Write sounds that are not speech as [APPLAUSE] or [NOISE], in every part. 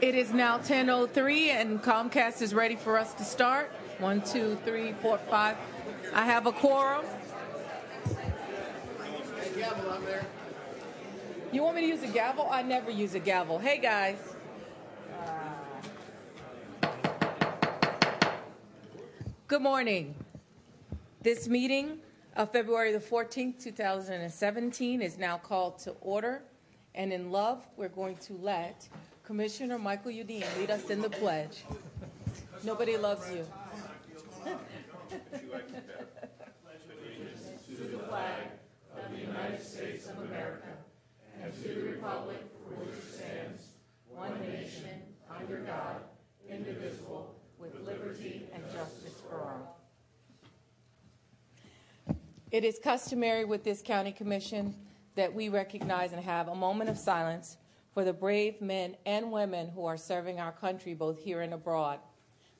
It is now 10:03 and Comcast is ready for us to start. One, two, three, four, five. I have a quorum. You want me to use a gavel? I never use a gavel. Hey guys. Good morning. This meeting of February the 14th, 2017 is now called to order. And in love, we're going to let Commissioner Michael Udine lead us in the pledge. Nobody loves you. to the flag of the United States of America and to the republic for which it stands, One nation, under God, individual, with liberty and justice for all. It is customary with this county commission that we recognize and have a moment of silence for the brave men and women who are serving our country both here and abroad.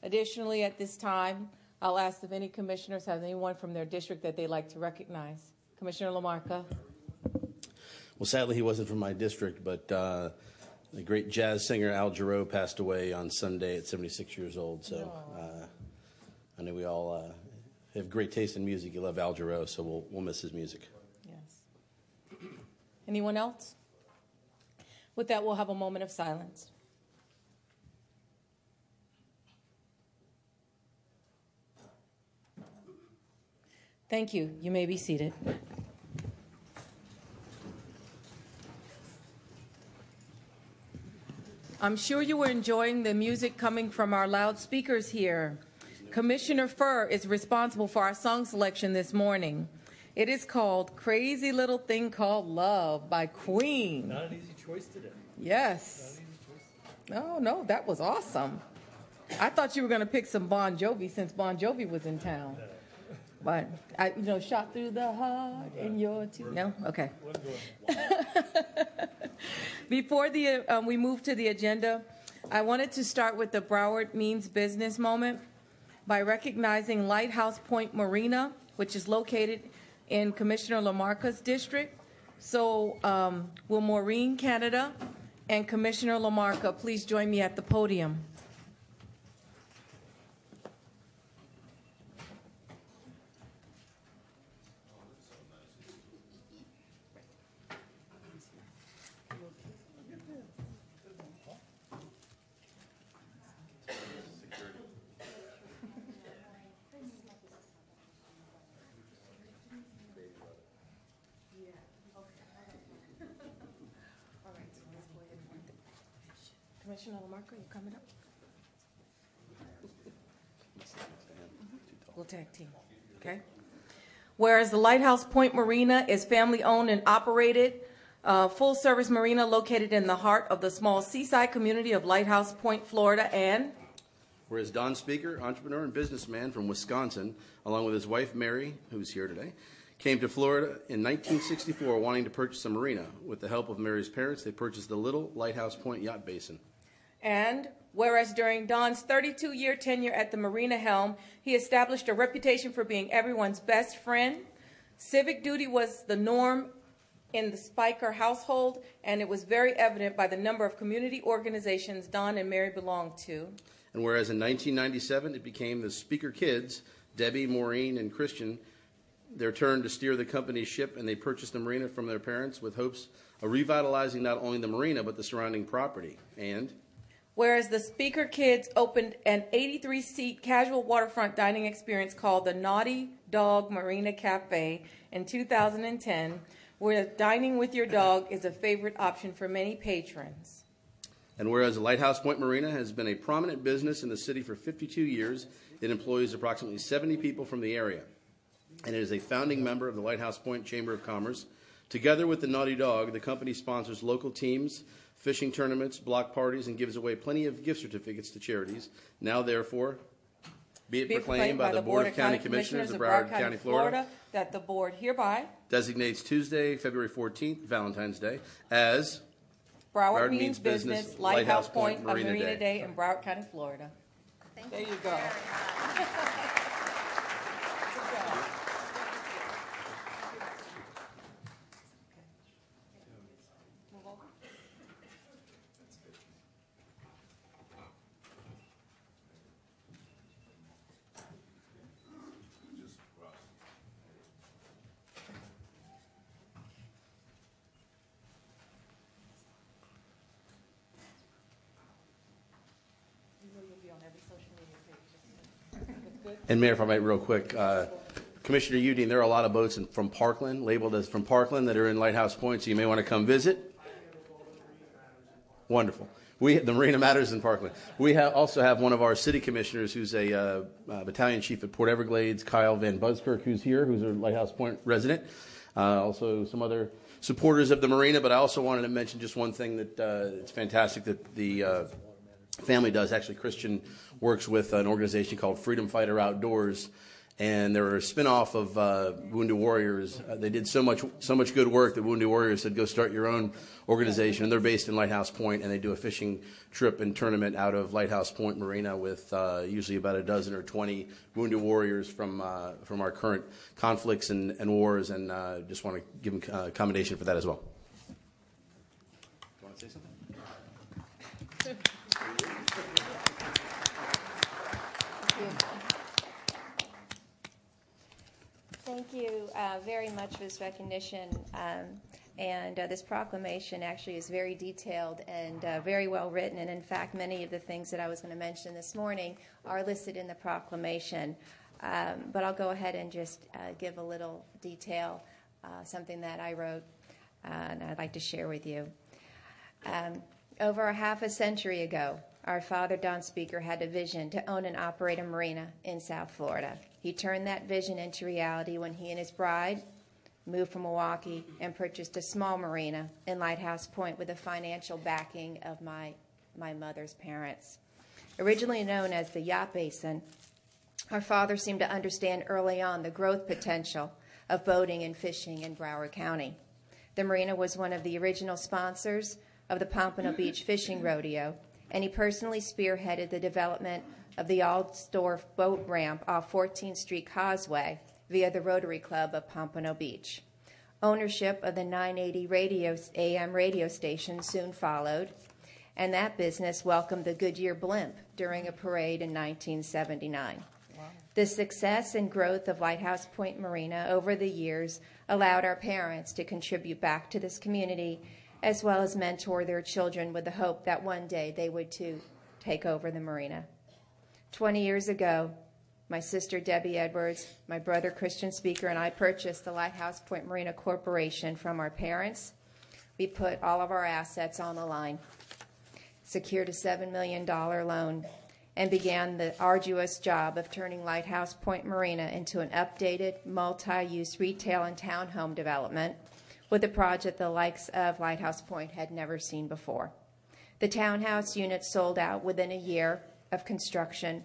Additionally, at this time, I'll ask if any commissioners have anyone from their district that they'd like to recognize. Commissioner LaMarca. Well, sadly, he wasn't from my district, but uh, the great jazz singer Al Jarreau passed away on Sunday at 76 years old. So uh, I know we all uh, have great taste in music. You love Al Jarreau, so we'll, we'll miss his music. Yes. Anyone else? With that, we'll have a moment of silence. Thank you. You may be seated. I'm sure you were enjoying the music coming from our loudspeakers here. Commissioner Furr is responsible for our song selection this morning. It is called Crazy Little Thing Called Love by Queen. Not an easy choice today. Yes. No, no, that was awesome. I thought you were going to pick some Bon Jovi since Bon Jovi was in town. But I, you know, shot through the heart and your two. No, okay. [LAUGHS] Before the um, we move to the agenda, I wanted to start with the Broward Means Business moment by recognizing Lighthouse Point Marina, which is located in Commissioner LaMarca's district. So, um, will Maureen Canada and Commissioner LaMarca please join me at the podium? Commissioner LaMarca, you coming up? We'll tag team, okay? Whereas the Lighthouse Point Marina is family owned and operated, uh, full service marina located in the heart of the small seaside community of Lighthouse Point, Florida, and Whereas Don Speaker, entrepreneur and businessman from Wisconsin, along with his wife Mary, who's here today, came to Florida in 1964 wanting to purchase a marina. With the help of Mary's parents, they purchased the Little Lighthouse Point Yacht Basin. And whereas during Don's 32 year tenure at the Marina Helm, he established a reputation for being everyone's best friend, civic duty was the norm in the Spiker household, and it was very evident by the number of community organizations Don and Mary belonged to. And whereas in 1997 it became the Speaker kids, Debbie, Maureen, and Christian, their turn to steer the company's ship, and they purchased the marina from their parents with hopes of revitalizing not only the marina but the surrounding property. And Whereas the Speaker Kids opened an 83 seat casual waterfront dining experience called the Naughty Dog Marina Cafe in 2010, where dining with your dog is a favorite option for many patrons. And whereas Lighthouse Point Marina has been a prominent business in the city for 52 years, it employs approximately 70 people from the area. And it is a founding member of the Lighthouse Point Chamber of Commerce. Together with the Naughty Dog, the company sponsors local teams, fishing tournaments, block parties, and gives away plenty of gift certificates to charities. Now, therefore, be it Be it proclaimed by the Board of County Commissioners of Broward County, Florida, that the board hereby designates Tuesday, February 14th, Valentine's Day, as Broward, Broward Means Means Business, Business, Lighthouse Lighthouse Point, Point a Marina Marina Day. Day in Broward County, Florida. There you go. [LAUGHS] And Mayor, if I might, real quick, uh, Commissioner Udine, there are a lot of boats from Parkland, labeled as from Parkland, that are in Lighthouse Point, so you may want to come visit. Wonderful. We, the Marina Matters in Parkland. We have, also have one of our city commissioners who's a uh, uh, battalion chief at Port Everglades, Kyle Van Buskirk, who's here, who's a Lighthouse Point resident. Uh, also, some other supporters of the marina. But I also wanted to mention just one thing that uh, it's fantastic that the family does. Actually, Christian works with an organization called Freedom Fighter Outdoors and they're a spinoff of uh, Wounded Warriors. Uh, they did so much so much good work that Wounded Warriors said, "Go start your own organization." And they're based in Lighthouse Point, and they do a fishing trip and tournament out of Lighthouse Point Marina with uh, usually about a dozen or twenty Wounded Warriors from uh, from our current conflicts and, and wars. And uh, just want to give them uh, commendation for that as well. You want to say something? Thank you uh, very much for this recognition. Um, and uh, this proclamation actually is very detailed and uh, very well written. And in fact, many of the things that I was going to mention this morning are listed in the proclamation. Um, but I'll go ahead and just uh, give a little detail, uh, something that I wrote uh, and I'd like to share with you. Um, over a half a century ago, our father, Don Speaker, had a vision to own and operate a marina in South Florida. He turned that vision into reality when he and his bride moved from Milwaukee and purchased a small marina in Lighthouse Point with the financial backing of my, my mother's parents. Originally known as the Yacht Basin, our father seemed to understand early on the growth potential of boating and fishing in Broward County. The marina was one of the original sponsors of the Pompano Beach Fishing Rodeo, and he personally spearheaded the development of the Alsdorf boat ramp off 14th Street Causeway via the Rotary Club of Pompano Beach. Ownership of the 980 radio, AM radio station soon followed, and that business welcomed the Goodyear blimp during a parade in 1979. Wow. The success and growth of Lighthouse Point Marina over the years allowed our parents to contribute back to this community as well as mentor their children with the hope that one day they would too take over the marina. 20 years ago, my sister Debbie Edwards, my brother Christian Speaker, and I purchased the Lighthouse Point Marina Corporation from our parents. We put all of our assets on the line, secured a $7 million loan, and began the arduous job of turning Lighthouse Point Marina into an updated, multi use retail and townhome development with a project the likes of Lighthouse Point had never seen before. The townhouse units sold out within a year of construction,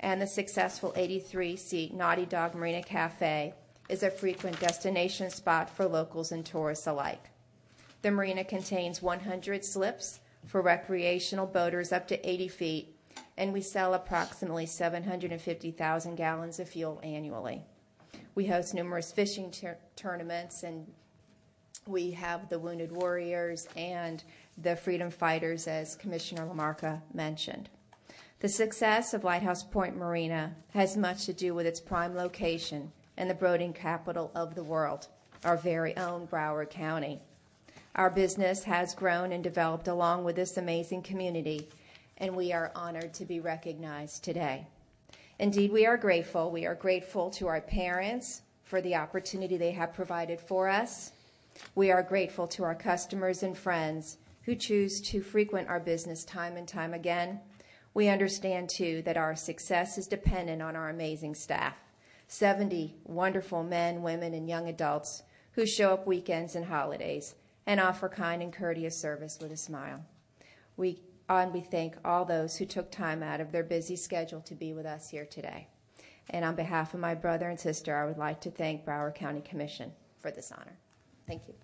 and the successful 83 seat Naughty Dog Marina Cafe is a frequent destination spot for locals and tourists alike. The marina contains 100 slips for recreational boaters up to 80 feet, and we sell approximately 750,000 gallons of fuel annually. We host numerous fishing tournaments, and we have the Wounded Warriors and the Freedom Fighters, as Commissioner LaMarca mentioned. The success of Lighthouse Point Marina has much to do with its prime location in the boating capital of the world, our very own Broward County. Our business has grown and developed along with this amazing community, and we are honored to be recognized today. Indeed, we are grateful. We are grateful to our parents for the opportunity they have provided for us. We are grateful to our customers and friends who choose to frequent our business time and time again we understand, too, that our success is dependent on our amazing staff 70 wonderful men, women, and young adults who show up weekends and holidays and offer kind and courteous service with a smile. We, and we thank all those who took time out of their busy schedule to be with us here today. And on behalf of my brother and sister, I would like to thank Broward County Commission for this honor. Thank you.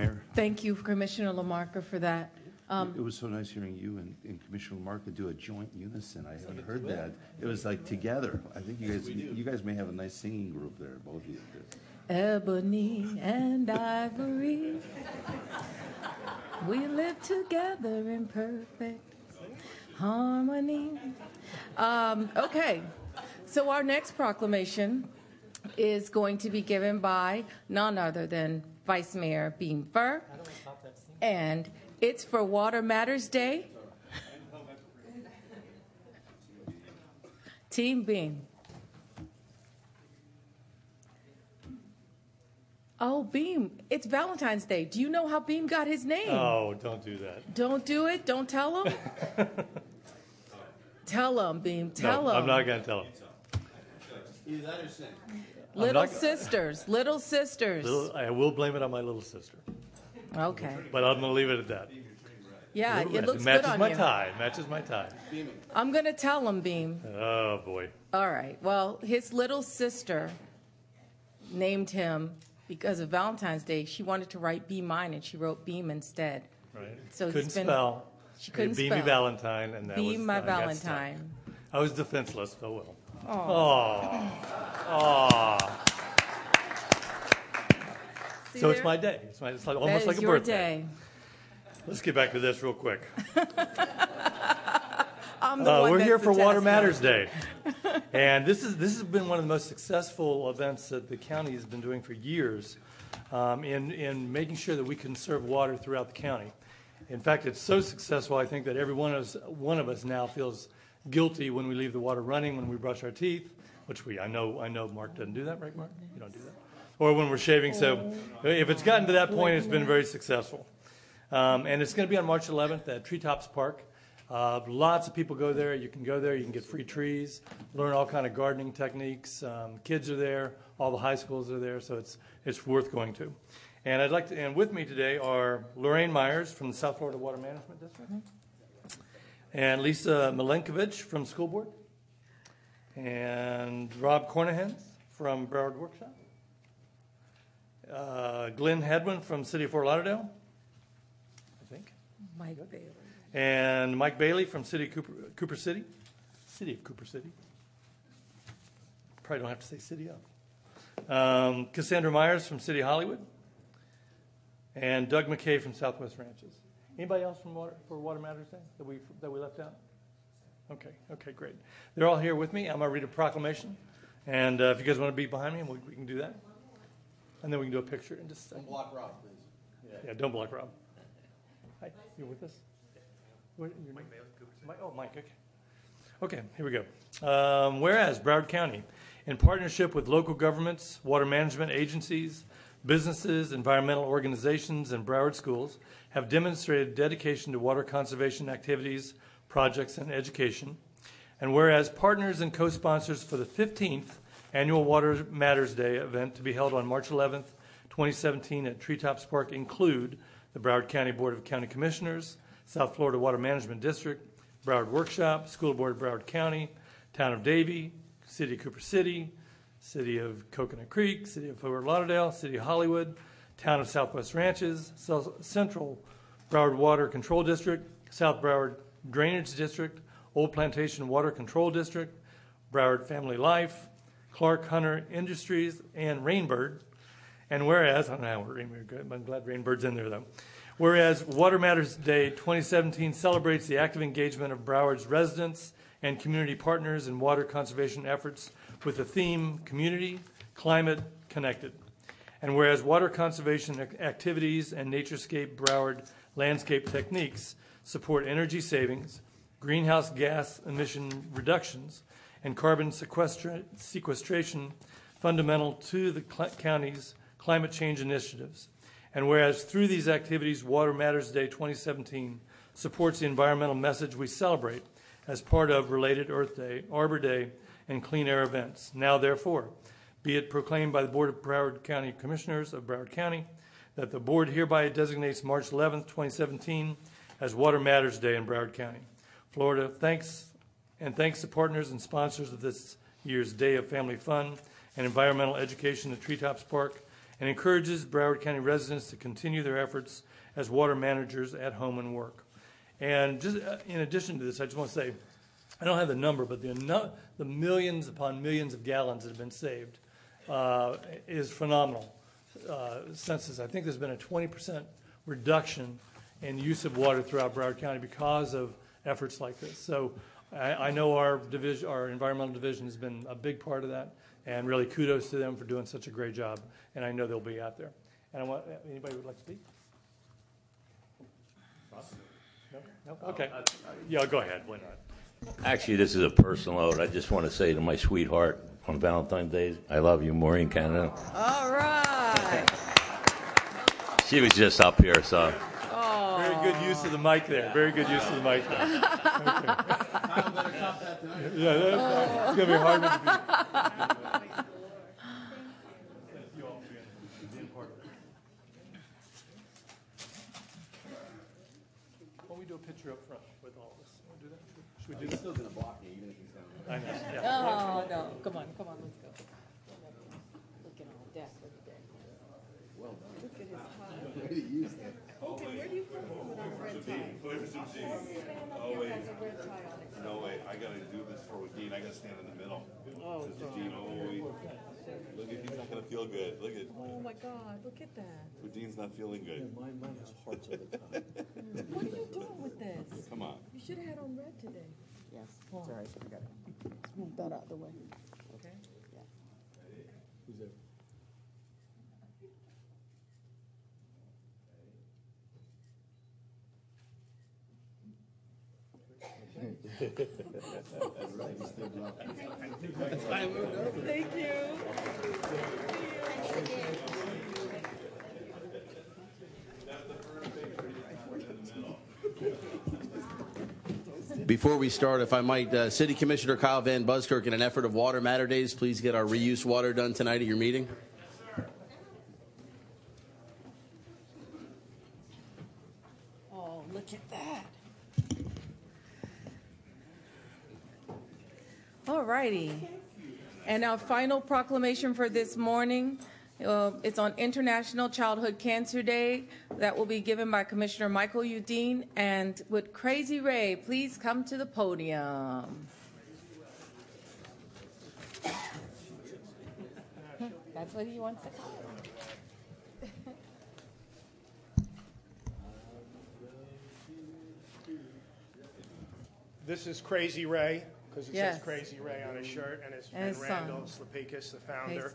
Mayor, Thank you, Commissioner LaMarca, for that. Um, it was so nice hearing you and and Commissioner LaMarca do a joint unison. I haven't heard that. It was like together. I think you guys, you guys may have a nice singing group there, both of you. Ebony and ivory, we live together in perfect harmony. Um, okay, so our next proclamation is going to be given by none other than Vice Mayor Beam Furr. and it's for Water Matters Day. [LAUGHS] Team Beam. Oh, Beam, it's Valentine's Day. Do you know how Beam got his name? Oh, don't do that. Don't do it. Don't tell him. [LAUGHS] tell him, Beam. Tell no, him. I'm not going to tell him. Either that or sing. Little not- sisters. Little sisters. Little, I will blame it on my little sister, Okay. but I'm going to leave it at that. Yeah, it looks matches good on my you. tie. Matches my tie. I'm gonna tell him, Beam. Oh boy. All right. Well, his little sister named him because of Valentine's Day. She wanted to write "Be Mine" and she wrote "Beam" instead. Right. So he's couldn't been- spell. She couldn't Be spell. me Valentine, and that Be was my I got stuck. Valentine. I was defenseless. Oh well. Oh. Oh. See So it's there? my day. It's, my, it's like, That almost is like a your birthday. day. Let's get back to this real quick. [LAUGHS] I'm the Uh, one we're that's here the for Water. Matters Day. [LAUGHS] and this, is, this has been one of the most successful events that the county has been doing for years um, in, in making sure that we conserve water throughout the county. In fact, it's so successful, I think that every one of us, one of us now feels guilty when we leave the water running, when we brush our teeth, which we, I know, I know Mark doesn't do that, right, Mark? You don't do that. Or when we're shaving. So if it's gotten to that point, it's been very successful. Um, and it's going to be on March 11th at Treetops Park. Uh, lots of people go there. You can go there. You can get free trees, learn all kind of gardening techniques. Um, kids are there. All the high schools are there, so it's it's worth going to. And I'd like to. And with me today are Lorraine Myers from the South Florida Water Management District, and Lisa Milenkovich from School Board, and Rob Kornahrens from Broward Workshop, uh, Glenn Hedwin from City of Fort Lauderdale, I think Mike Bailey. and Mike Bailey from City of Cooper, Cooper City, City of Cooper City. Probably don't have to say City of. Um, Cassandra Myers from City of Hollywood, and Doug McKay from Southwest Ranches. Anybody else from Water, for Water Matters Day that we that we left out? Okay, okay, great. They're all here with me. I'm gonna read a proclamation, and uh, if you guys want to be behind me, we, we can do that, and then we can do a picture in just a second. Block Rob, please. Yeah, don't block Rob. Hi, you with us? What- your name? Mike, oh, Mike, okay. Okay, here we go. Um, whereas Broward County, in partnership with local governments, water management agencies, businesses, environmental organizations, and Broward schools, have demonstrated dedication to water conservation activities, projects, and education. And whereas partners and co-sponsors for the 15th Annual Water Matters Day event to be held on March 11th, 2017 at Treetops Park include the Broward County Board of County Commissioners, South Florida Water Management District, Broward Workshop, School Board of Broward County, Town of Davie, City of Cooper City, City of Coconut Creek, City of Fort Lauderdale, City of Hollywood, Town of Southwest Ranches, Central Broward Water Control District, South Broward Drainage District, Old Plantation Water Control District, Broward Family Life, Clark Hunter Industries, and Rainbird. And whereas, I don't know how Rainbird, I'm glad Rainbird's in there though. Whereas Water Matters Day 2017 celebrates the active engagement of Broward's residents and community partners in water conservation efforts with the theme Community, Climate, Connected. And whereas water conservation activities and Naturescape Broward landscape techniques support energy savings, greenhouse gas emission reductions, and carbon sequestra- sequestration fundamental to the cl- county's climate change initiatives. And whereas through these activities, Water Matters Day 2017 supports the environmental message we celebrate as part of related Earth Day, Arbor Day, and Clean Air events. Now, therefore, be it proclaimed by the Board of Broward County Commissioners of Broward County that the board hereby designates March 11, 2017 as Water Matters Day in Broward County. Florida, thanks and thanks to partners and sponsors of this year's Day of Family Fun and Environmental Education at Treetops Park and encourages Broward County residents to continue their efforts as water managers at home and work. And just uh, in addition to this, I just want to say, I don't have the number, but the, the millions upon millions of gallons that have been saved uh, is phenomenal. Uh, this, I think there's been a 20% reduction in use of water throughout Broward County because of efforts like this. So I, I know our division, our environmental division has been a big part of that, and really kudos to them for doing such a great job. And I know they'll be out there. And I want anybody would like to speak? No? Okay. Yeah, go ahead. Why not? Actually, this is a personal note. I just want to say to my sweetheart on Valentine's Day, I love you, Maureen Canada. All right. She was just up here, so Very good use of the mic there. Very good use of the mic there. [LAUGHS] Okay. [LAUGHS] Yeah, that, that- it's going to be a hard one to beat. Why don't we do a picture up front with all of us? Want to do that? Should- Should we do that? still gonna block me, even if he's I know, yeah. Oh, no. Come on, come on, let's go. Look at all that. Look at that. Look at his [LAUGHS] tie. Okay, where do you come from with a red tie? This man up here has a red tie on it. No way, I gotta do this for Dean, I gotta stand in the middle. Oh, Dean, oh. Look at, he's not gonna feel good, look at, Oh, my God, look at that. Dean's not feeling good. My mind has hearts all the time. What are you doing with this? Come on. You should have had on red today. Yes, it's all right, I got it. Let's move that out of the way. Okay. Yeah. Who's there? [LAUGHS] Thank you. Thank you. Before we start, if I might, uh, City Commissioner Kyle Van Buskirk, in an effort of Water Matter Days, please get our reuse water done tonight at your meeting. Oh, look at that. All righty. And our final proclamation for this morning, uh, it's on International Childhood Cancer Day. That will be given by Commissioner Michael Udine. And would Crazy Ray please come to the podium? That's what he wants to call it. This is Crazy Ray, because it Yes. says Crazy Ray on his shirt, and it's And friend his son. Randall Slapikis, the founder.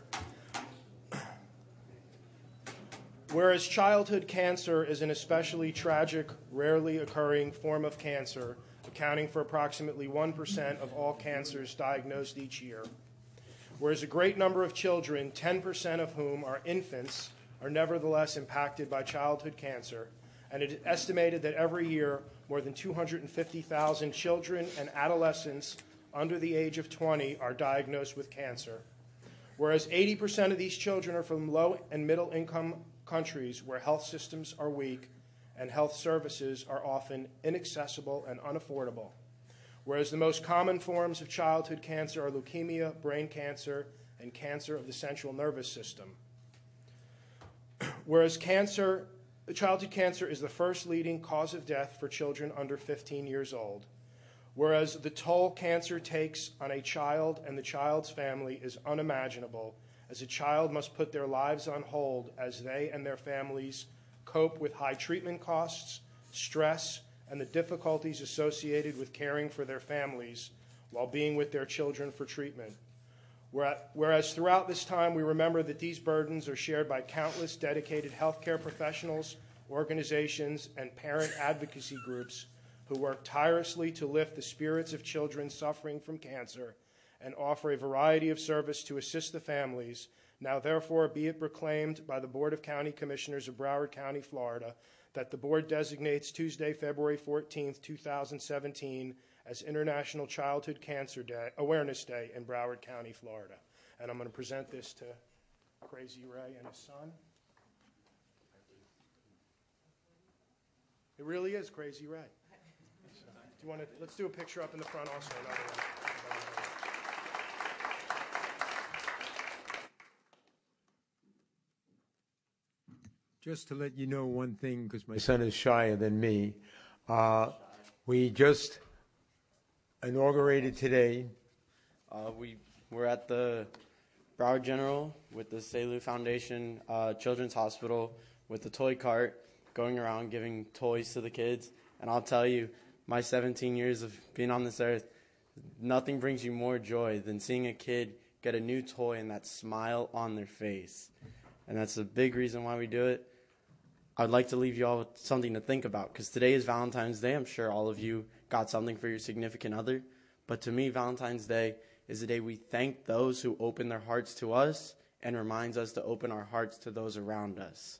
Whereas childhood cancer is an especially tragic, rarely occurring form of cancer, accounting for approximately 1% of all cancers diagnosed each year. Whereas a great number of children, 10% of whom are infants, are nevertheless impacted by childhood cancer, and it is estimated that every year more than 250,000 children and adolescents under the age of 20 are diagnosed with cancer. Whereas 80% of these children are from low and middle income countries where health systems are weak and health services are often inaccessible and unaffordable. Whereas the most common forms of childhood cancer are leukemia, brain cancer, and cancer of the central nervous system. Whereas cancer, childhood cancer is the first leading cause of death for children under 15 years old. Whereas the toll cancer takes on a child and the child's family is unimaginable, as a child must put their lives on hold as they and their families cope with high treatment costs, stress, and the difficulties associated with caring for their families while being with their children for treatment. Whereas throughout this time, we remember that these burdens are shared by countless dedicated healthcare professionals, organizations, and parent advocacy groups who work tirelessly to lift the spirits of children suffering from cancer and offer a variety of service to assist the families. Now, therefore, be it proclaimed by the Board of County Commissioners of Broward County, Florida, that the board designates Tuesday, February 14th, 2017, as International Childhood Cancer Day, Awareness Day in Broward County, Florida. And I'm going to present this to Crazy Ray and his son. It really is Crazy Ray. So, do you want to? Let's do a picture up in the front also. another one. Just to let you know one thing, because my son is shyer than me, uh, we just inaugurated today. Uh, we we're at the Broward General with the Salah Foundation uh, Children's Hospital with the toy cart, going around giving toys to the kids. And I'll tell you, my 17 years of being on this earth, nothing brings you more joy than seeing a kid get a new toy and that smile on their face. And that's a big reason why we do it. I'd like to leave you all with something to think about because today is Valentine's Day. I'm sure all of you got something for your significant other. But to me, Valentine's Day is the day we thank those who open their hearts to us and reminds us to open our hearts to those around us.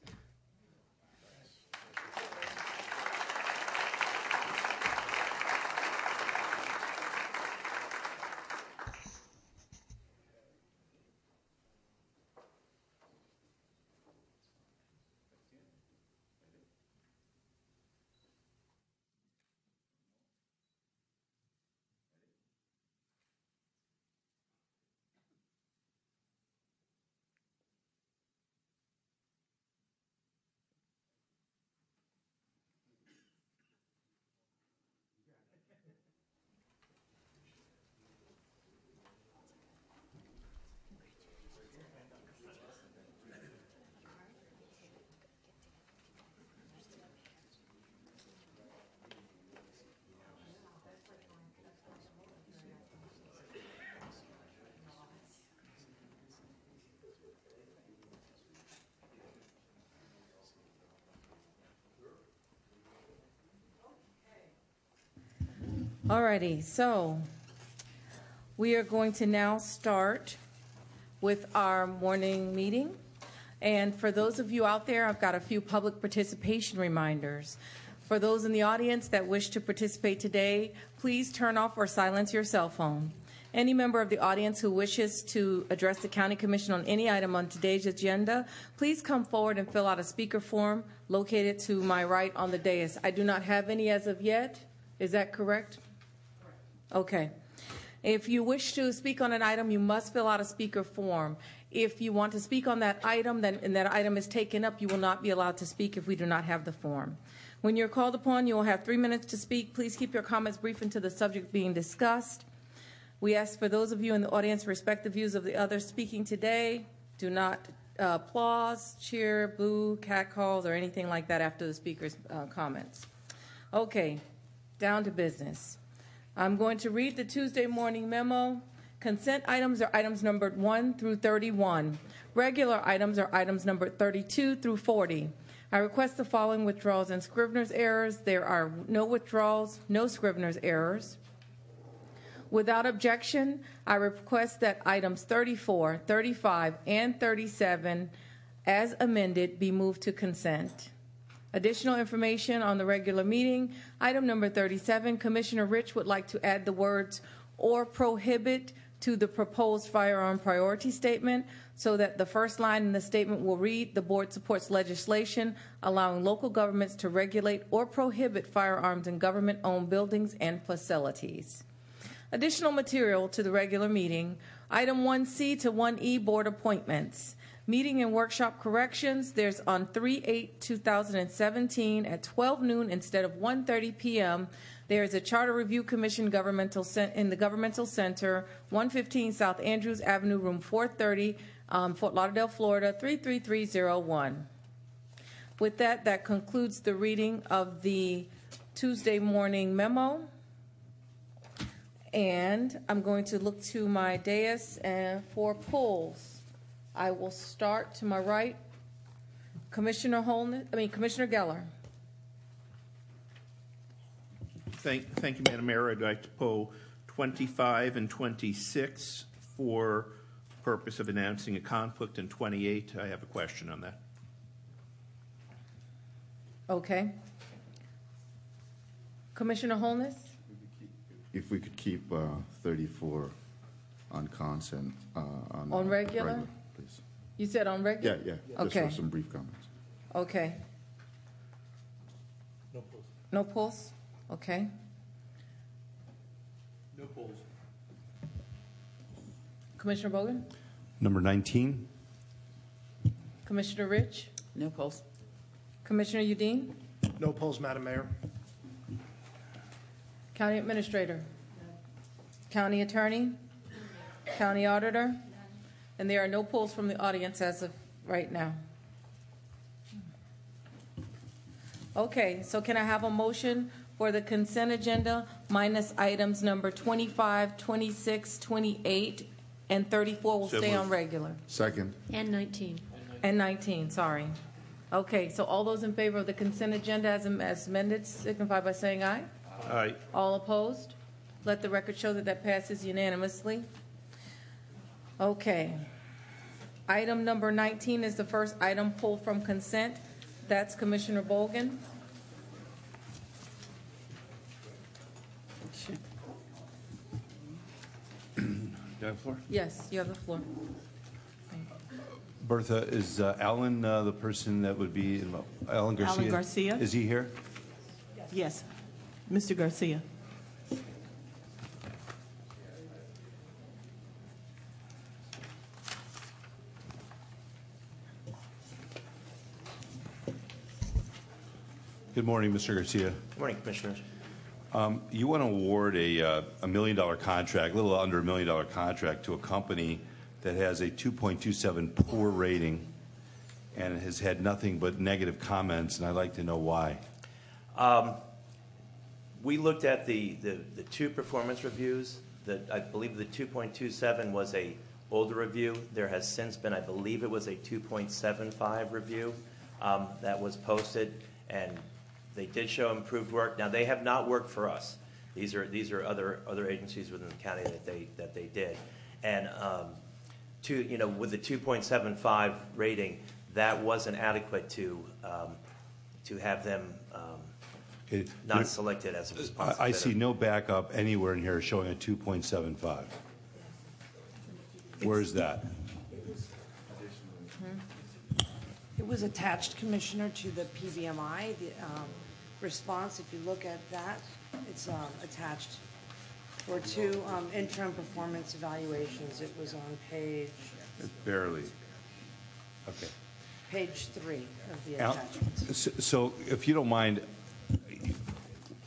Alrighty, so we are going to now start with our morning meeting. And for those of you out there, I've got a few public participation reminders. For those in the audience that wish to participate today, please turn off or silence your cell phone. Any member of the audience who wishes to address the County Commission on any item on today's agenda, please come forward and fill out a speaker form located to my right on the dais. I do not have any as of yet. Is that correct? Okay. If you wish to speak on an item, you must fill out a speaker form. If you want to speak on that item, then and that item is taken up, you will not be allowed to speak if we do not have the form. When you're called upon, you will have three minutes to speak. Please keep your comments brief and to the subject being discussed. We ask for those of you in the audience to respect the views of the others speaking today. Do not uh, applause, cheer, boo, catcalls, or anything like that after the speaker's uh, comments. Okay, down to business. I'm going to read the Tuesday morning memo. Consent items are items numbered 1 through 31. Regular items are items numbered 32 through 40. I request the following withdrawals and Scrivener's errors. There are no withdrawals, no Scrivener's errors. Without objection, I request that items 34, 35, and 37, as amended, be moved to consent. Additional information on the regular meeting. Item number 37, Commissioner Rich would like to add the words or prohibit to the proposed firearm priority statement so that the first line in the statement will read the board supports legislation allowing local governments to regulate or prohibit firearms in government owned buildings and facilities. Additional material to the regular meeting. Item 1C to 1E board appointments. Meeting and workshop corrections, there's on 3/8/2017 at 12 noon instead of 1:30 p.m. There is a Charter Review Commission governmental in the Governmental Center, 115 South Andrews Avenue, room 430, um, Fort Lauderdale, Florida 33301. With that, that concludes the reading of the Tuesday morning memo. And I'm going to look to my dais and for polls. I will start to my right. Commissioner Holness, I mean Commissioner Geller. Thank, thank you, Madam Mayor. I'd like to pull 25 and 26 for purpose of announcing a conflict, and 28, I have a question on that. Okay. Commissioner Holness? If we could keep uh, 34 on consent. uh, On On uh, regular? Please. You said on record? Yeah, regular? yeah. Just Okay. for some brief comments. Okay. No polls. No pulse? Okay. No polls. Commissioner Bogen? Number 19? Commissioner Rich? No polls. Commissioner Udine? No polls, Madam Mayor. County Administrator? County Attorney? County Auditor? And there are no polls from the audience as of right now. Okay, so can I have a motion for the consent agenda minus items number 25, 26, 28, and 34 will So stay on moved. regular? Second. And 19. And 19, sorry. Okay, so all those in favor of the consent agenda as as amended signify by saying aye. Aye. All opposed? Let the record show that that passes unanimously. Okay. Item number 19 is the first item pulled from consent. That's Commissioner Bogen. Do I have the floor? Yes, you have the floor. Bertha, is uh, Alan uh, the person that would be, involved? Alan Garcia? Alan Garcia? Is he here? Yes, Mr. Garcia. Good morning, Mr. Garcia. Good morning, Commissioners. Um, You want to award a, uh, a million dollar contract, a little under a million dollar contract to a company that has a 2.27 poor rating and has had nothing but negative comments, and I'd like to know why. Um, we looked at the, the, the two performance reviews. I believe the 2.27 was a older review. There has since been, I believe it was a 2.75 review um, that was posted, and they did show improved work. Now they have not worked for us. These are these are other other agencies within the county that they that they did, and um, to you know with the 2.75 rating, that wasn't adequate to um, to have them um, It- not selected as a I, responsive I bidder. see no backup anywhere in here showing a 2.75. Where is that? It was attached, Commissioner, to the PBMI, the um, response. If you look at that, it's um, attached for two um, interim performance evaluations. It was on page, Barely. Okay. page three of the Al- attachment. So so if you don't mind,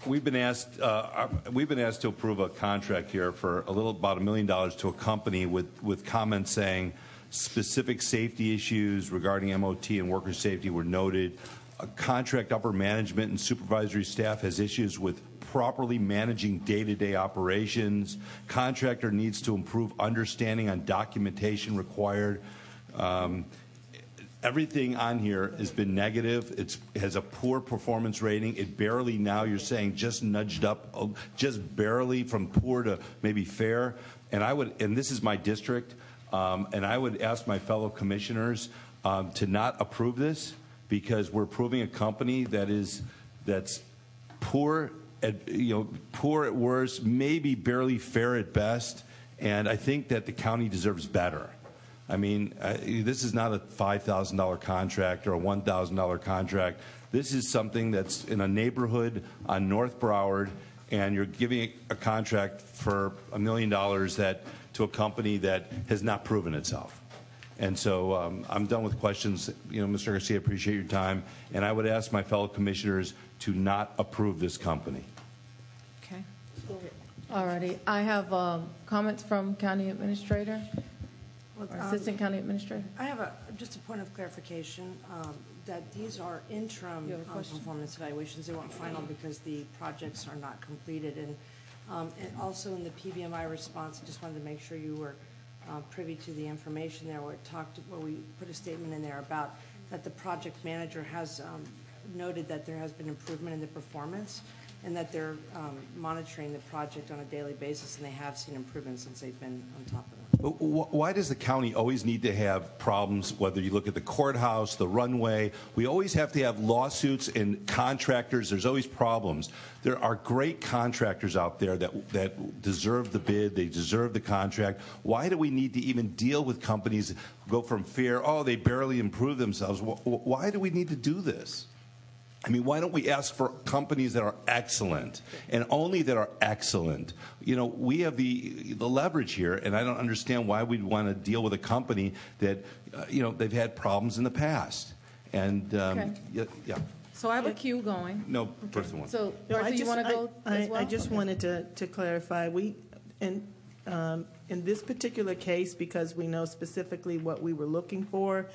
we've been asked, uh, our- we've been asked to approve a contract here for a little, about a million dollars to a company with, with comments saying specific safety issues regarding MOT and worker safety were noted. Uh, Contract upper management and supervisory staff has issues with properly managing day-to-day operations. Contractor needs to improve understanding on documentation required. Um, everything on here has been negative. It's has a poor performance rating. It barely now you're saying just nudged up, oh, just barely from poor to maybe fair. And I would, and this is my district, um, and I would ask my fellow commissioners um, to not approve this because we're approving a company that is that's poor at you know poor at worst, maybe barely fair at best. And I think that the county deserves better. I mean, uh, this is not a $5,000 contract or a $1,000 contract. This is something that's in a neighborhood on North Broward, and you're giving a contract for a million dollars that to a company that has not proven itself. And so um, I'm done with questions. You know, Mr. Garcia, I appreciate your time, and I would ask my fellow commissioners to not approve this company. Okay. All righty. I have um, comments from County Administrator, Well, or um, Assistant County Administrator. I have a, just a point of clarification, um, that these are interim You have a um, question? performance evaluations. They weren't final because the projects are not completed. And, um, and also in the PBMI response, I just wanted to make sure you were uh, privy to the information there where it talked, where we put a statement in there about that the project manager has um, noted that there has been improvement in the performance and that they're um, monitoring the project on a daily basis and they have seen improvement since they've been on top of it. Why does the county always need to have problems, whether you look at the courthouse, the runway? We always have to have lawsuits and contractors. There's always problems. There are great contractors out there that, that deserve the bid, they deserve the contract. Why do we need to even deal with companies go from fear, oh, they barely improve themselves? Wh- wh- Why do we need to do this? I mean, why don't we ask for companies that are excellent and only that are excellent? You know, we have the the leverage here, and I don't understand why we'd want to deal with a company that, uh, you know, they've had problems in the past. And um, Okay. yeah, yeah, So I have a queue going. no, first one. So, No, I Bertha, you just- want to I- go I, as well? I just Okay. wanted to, to clarify, we, in, um, in this particular case, because we know specifically what we were looking for,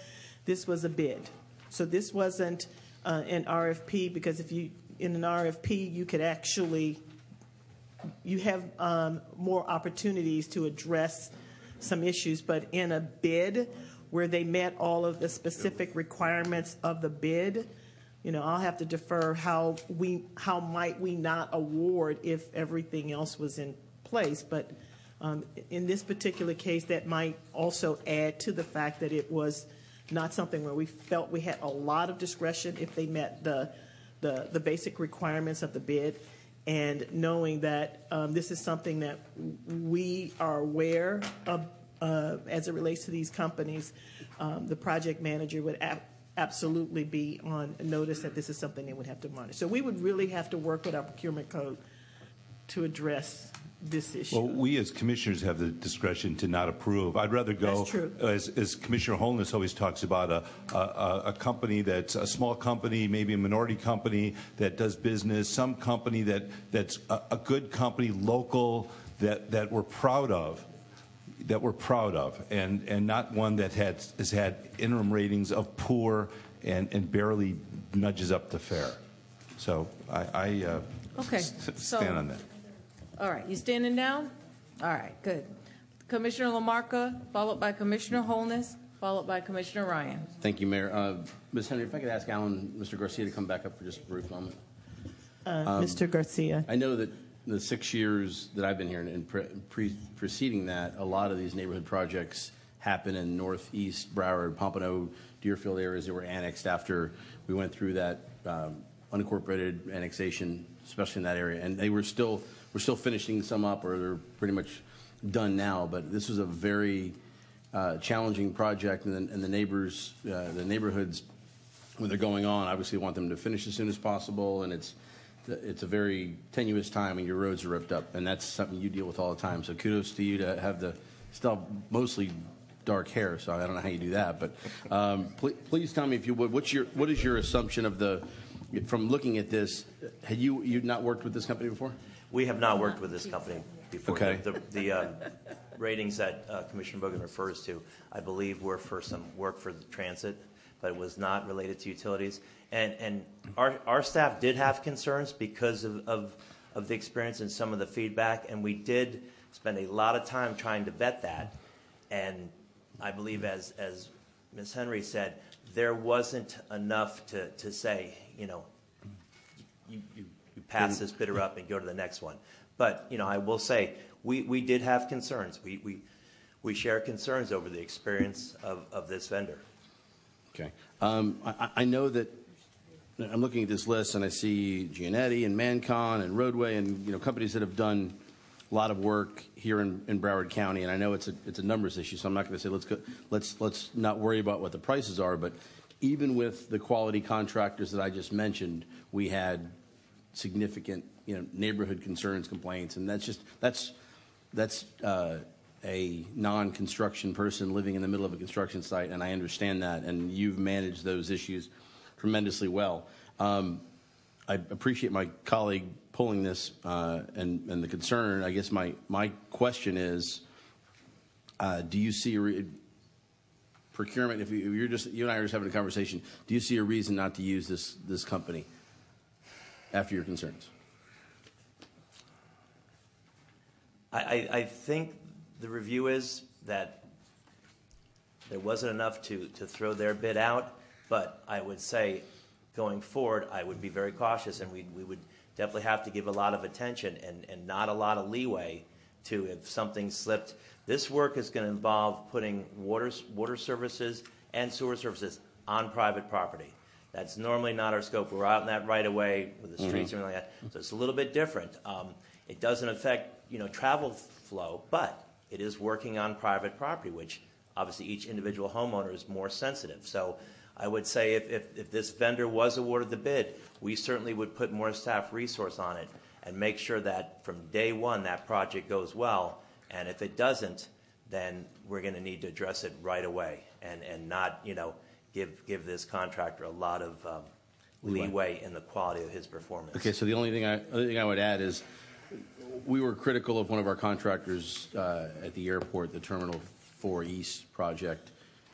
this was a bid. So this wasn't uh, an RFP, because if you, in an RFP, you could actually, you have um, more opportunities to address some issues, but in a bid, where they met all of the specific requirements of the bid. You know, I'll have to defer how we, how might we not award if everything else was in place, but um, in this particular case, that might also add to the fact that it was not something where we felt we had a lot of discretion if they met the, the, the basic requirements of the bid. And knowing that um, this is something that we are aware of uh, as it relates to these companies, um, the project manager would ab- absolutely be on notice that this is something they would have to monitor. So we would really have to work with our procurement code to address this issue. Well, we as commissioners have the discretion to not approve. I'd rather go, as, as Commissioner Holness always talks about, a, a, a company that's a small company, maybe a minority company that does business, some company that, that's a, a good company, local, that, that we're proud of that we're proud of, and, and not one that had, has had interim ratings of poor and, and barely nudges up to fair. So I, I uh, Okay, [LAUGHS] s- so- stand on that. All right, you standing down? All right, good. Commissioner LaMarca, followed by Commissioner Holness, followed by Commissioner Ryan. Thank you, Mayor. Uh, Ms. Henry, if I could ask Alan, Mr. Garcia to come back up for just a brief moment. Uh, Um, Mr. Garcia. I know that the six years that I've been here and pre- pre- preceding that, a lot of these neighborhood projects happen in northeast Broward, Pompano, Deerfield areas that were annexed after we went through that um, unincorporated annexation, especially in that area. And they were still, we're still finishing some up, or they're pretty much done now. But this was a very uh, challenging project, and the, and the neighbors, uh, the neighborhoods when they're going on, obviously want them to finish as soon as possible, and it's it's a very tenuous time when your roads are ripped up, and that's something you deal with all the time. So kudos to you to have the still mostly dark hair. So I don't know how you do that, but um, pl- please tell me if you would. What's your what is your assumption of the from looking at this? Had you you not worked with this company before? We have not worked with this company before. Okay. The, the, um, ratings that uh, Commissioner Bogen refers to, I believe, were for some work for the transit, but it was not related to utilities. And, and our, our staff did have concerns because of, of, of the experience and some of the feedback, and we did spend a lot of time trying to vet that. And I believe, as, as Ms. Henry said, there wasn't enough to, to say, you know, you, you pass this bidder up and go to the next one. But, you know, I will say, we, we did have concerns. We, we, we share concerns over the experience of, of this vendor. Okay. Um, I, I know that I'm looking at this list and I see Gianetti and Mancon and Roadway and you know companies that have done a lot of work here in, in Broward County. And I know it's a it's a numbers issue, so I'm not going to say let's go, let's let's not worry about what the prices are. But even with the quality contractors that I just mentioned, we had significant you know neighborhood concerns, complaints, and that's just that's that's uh, a non-construction person living in the middle of a construction site, and I understand that, and you've managed those issues tremendously well. Um, I appreciate my colleague pulling this uh, and, and the concern. I guess my, my question is, uh, do you see re- procurement? If, you, you're just you and I are just having a conversation, do you see a reason not to use this this company after your concerns? I, think the review is that there wasn't enough to, throw their bid out, but I would say going forward, I would be very cautious and we, would definitely have to give a lot of attention and, not a lot of leeway to if something slipped. This work is going to involve putting water, water services and sewer services on private property. That's normally not our scope. We're out in that right of way with the streets Mhm. and everything like that. So it's a little bit different. Um, it doesn't affect, you know, travel flow, but it is working on private property, which obviously each individual homeowner is more sensitive. So I would say if, if, if this vendor was awarded the bid, we certainly would put more staff resource on it and make sure that from day one that project goes well. And if it doesn't, then we're going to need to address it right away and, and not, you know, give, give this contractor a lot of um, Leeway. in the quality of his performance. Okay, so the only thing I, other thing I would add is, we were critical of one of our contractors uh, at the airport, the Terminal 4 East project.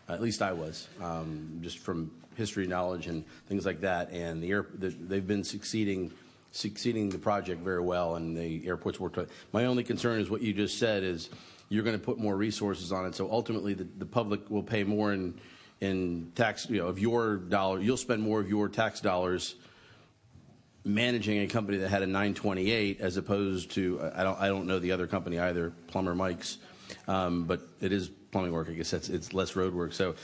At least I was, um, just from history knowledge and things like that. And the air, the, they've been succeeding, succeeding the project very well, and the airport's worked. My only concern is what you just said is, you're going to put more resources on it. So ultimately, the, the public will pay more in in tax, you know, of your dollar. You'll spend more of your tax dollars managing a company that had a 928 as opposed to I don't I don't know the other company either, Plumber Mike's, um, but it is plumbing work. I guess that's it's less road work. So.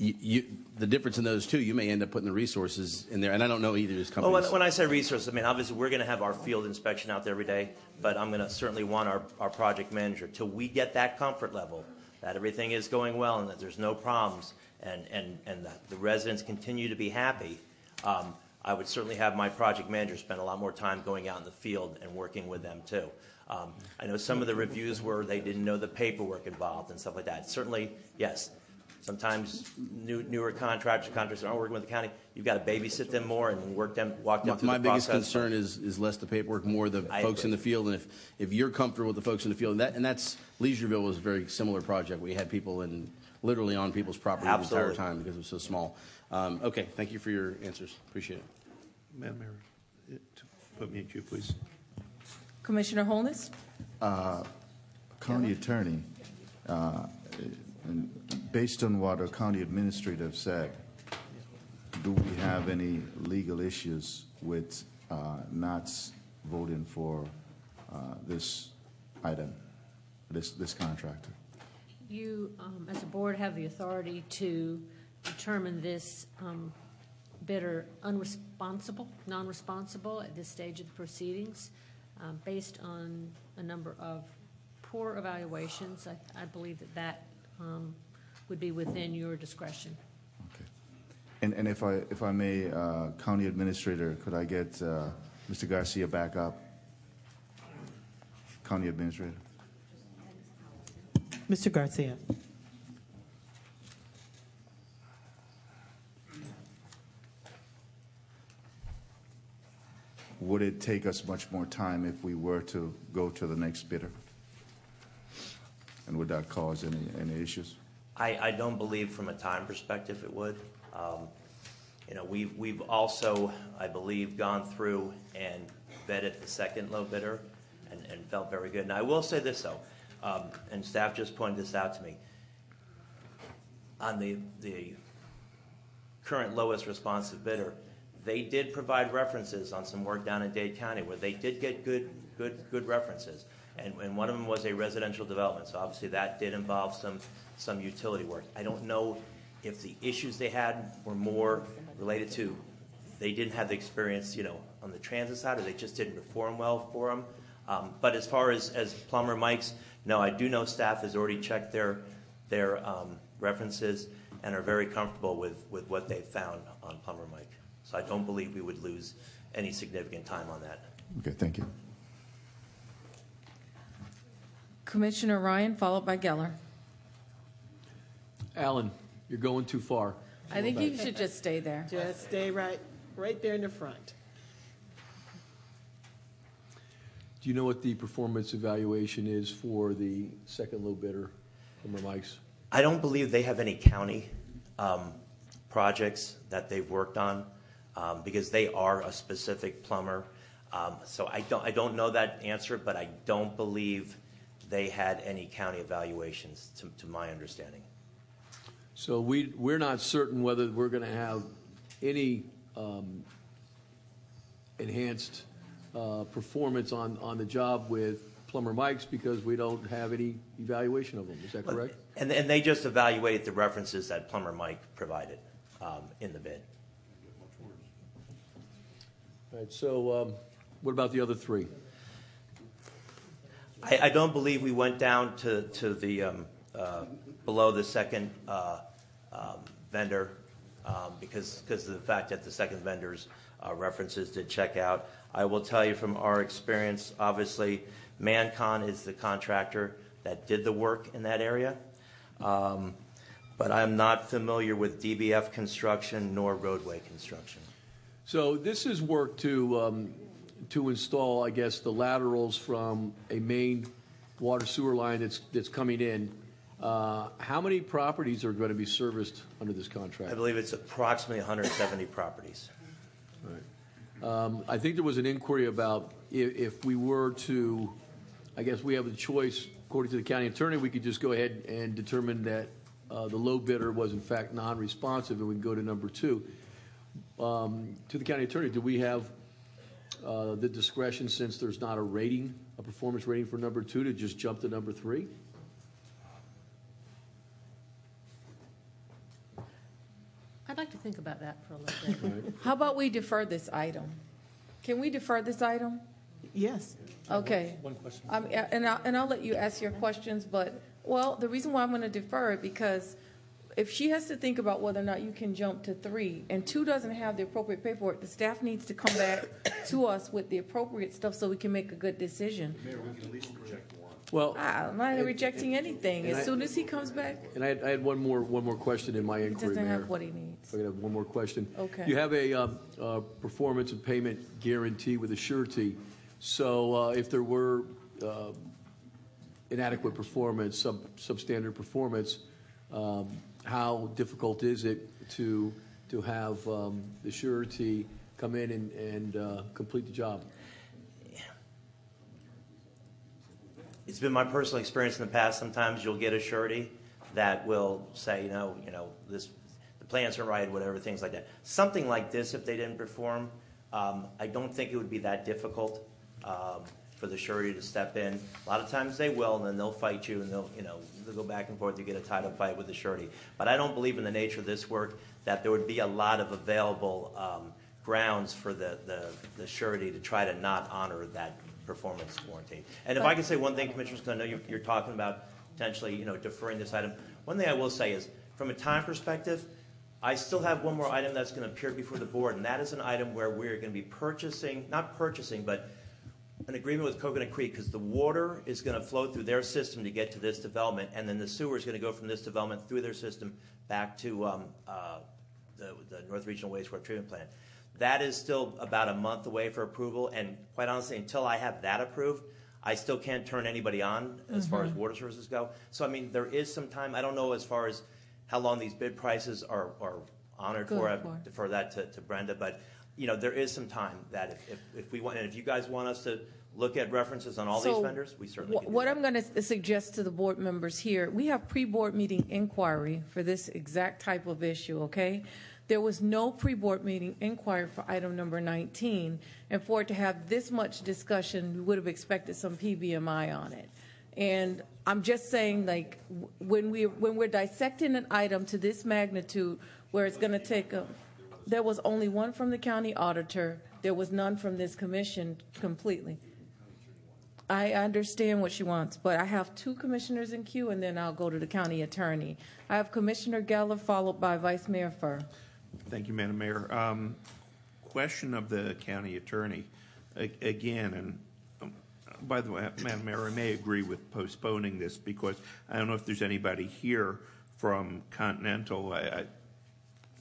You, you, the difference in those two, you may end up putting the resources in there, and I don't know either of these Well, companies. when, when I say resources, I mean, obviously, we're going to have our field inspection out there every day, but I'm going to certainly want our, our project manager, till we get that comfort level, that everything is going well and that there's no problems, and, and, and that the residents continue to be happy, um, I would certainly have my project manager spend a lot more time going out in the field and working with them, too. Um, I know some of the reviews were they didn't know the paperwork involved and stuff like that. Certainly, yes, Sometimes new, newer contractors, contractors aren't working with the county. You've got to babysit them more and work them, walk them My, through my the biggest concern is, is less the paperwork, more the folks in the field. And if, if you're comfortable with the folks in the field, and, that, and that's Leisureville was a very similar project. We had people in literally on people's property the Absolutely. entire time because it was so small. Um, okay, thank you for your answers. Appreciate it. Madam Mayor, it- put me in queue, please. Commissioner Holness? Uh, County Attorney, uh, and based on what our county administrator said, do we have any legal issues with uh, not voting for uh, this item, this, this contractor? You, um, as a board, have the authority to determine this um, bidder unresponsible, non-responsible at this stage of the proceedings, um, based on a number of poor evaluations. I, believe that that would be within your discretion. Okay. And, and if I, if I may, uh, County Administrator, could I get uh, Mr. Garcia back up? County Administrator? Mr. Garcia. Would it take us much more time if we were to go to the next bidder? And would that cause any, any issues? I, I don't believe from a time perspective it would. Um, You know, we've, we've also, I believe, gone through and vetted the second low bidder and, and felt very good. And I will say this though, and staff just pointed this out to me. On the, the current lowest responsive bidder, they did provide references on some work down in Dade County where they did get good, good, good references. And, one of them was a residential development, so obviously that did involve some, some utility work. I don't know if the issues they had were more related to they didn't have the experience, you know, on the transit side, or they just didn't perform well for them. Um, but as far as, as plumber Mike's, no, I do know staff has already checked their, their um, references and are very comfortable with, with what they've found on plumber Mike. So I don't believe we would lose any significant time on that. Okay, thank you. Commissioner Ryan, followed by Geller. Alan, you're going too far. I think you should just stay there. Just stay right, right there in the front. Do you know what the performance evaluation is for the second low bidder, Plumber Mike's? I don't believe they have any county um, projects that they've worked on um, because they are a specific plumber. Um, so I don't, I don't know that answer, but I don't believe they had any county evaluations, to, to my understanding. So we, we're not certain whether we're going to have any um, enhanced uh, performance on, on the job with Plumber Mike's because we don't have any evaluation of them. Is that correct? And, and they just evaluated the references that plumber Mike provided um, in the bid. All right, so um, what about the other three? I, I don't believe we went down to, to the, um, uh, below the second uh, um, vendor um, because, because of the fact that the second vendor's uh, references did check out. I will tell you from our experience, obviously, Mancon is the contractor that did the work in that area. Um, But I'm not familiar with DBF construction nor roadway construction. So this is work to, um, to install, I guess, the laterals from a main water sewer line that's, that's coming in. Uh, How many properties are going to be serviced under this contract? I believe it's approximately 170 properties. Um, I think there was an inquiry about if, if we were to, I guess we have the choice according to the county attorney, we could just go ahead and determine that uh, the low bidder was in fact non-responsive, and we can go to number two. Um, To the county attorney, do we have uh, the discretion, since there's not a rating, a performance rating for number two, to just jump to number three? I'd like to think about that for a little bit. How about we defer this item? Can we defer this item? Yes. Okay. One question. Um, a- and I'll, and I'll let you ask your questions, but, well, the reason why I'm going to defer it, because if she has to think about whether or not you can jump to three, and two doesn't have the appropriate paperwork, the staff needs to come back to us with the appropriate stuff so we can make a good decision. Mayor, we can at least reject one. Well, I'm not rejecting anything. and I- As soon as he comes back, and I had, I had one more, one more question in my he inquiry, doesn't Mayor. have what he needs. If I could have one more question. Okay. You have a um, uh, performance and payment guarantee with a surety. So uh, if there were uh, inadequate performance, sub substandard performance, um, how difficult is it to to have um, the surety come in and, and uh, complete the job? It's been my personal experience in the past. Sometimes you'll get a surety that will say, you know, you know, this, the plans are right, whatever, things like that. Something like this, if they didn't perform, um, I don't think it would be that difficult um, for the surety to step in. A lot of times they will, and then they'll fight you, and they'll, you know, they'll go back and forth. You get a title fight with the surety. But I don't believe in the nature of this work that there would be a lot of available um, grounds for the, the, the surety to try to not honor that performance warranty. And if I could say one thing, Commissioners, because I know you're, you're talking about potentially, you know, deferring this item. One thing I will say is, from a time perspective, I still have one more item that's going to appear before the board, and that is an item where we're going to be purchasing, not purchasing, but an agreement with Coconut Creek, because the water is going to flow through their system to get to this development, and then the sewer is going to go from this development through their system back to um, uh, the, the North Regional Wastewater Treatment Plant. That is still about a month away for approval, and quite honestly, until I have that approved, I still can't turn anybody on as far as Mhm. water services go. So, I mean, there is some time. I don't know as far as how long these bid prices are, are honored for. I defer that to, to Brenda, but, you know, there is some time that if, we want, and if you guys want us to look at references on all these vendors, we certainly can do What. I'm going to suggest to the board members here, we have pre-board meeting inquiry for this exact type of issue, okay? There was no pre-board meeting inquiry for item number 19, and for it to have this much discussion, we would have expected some PBMI on it. And I'm just saying, like, when we, when we're dissecting an item to this magnitude, where it's going to take a, there was only one from the county auditor, there was none from this commission completely. I understand what she wants, but I have two commissioners in queue, and then I'll go to the county attorney. I have Commissioner Geller, followed by Vice Mayor Furr. Thank you, Madam Mayor. Um, Question of the county attorney, again, and um, by the way, Madam Mayor, I may agree with postponing this because I don't know if there's anybody here from Continental. I- I-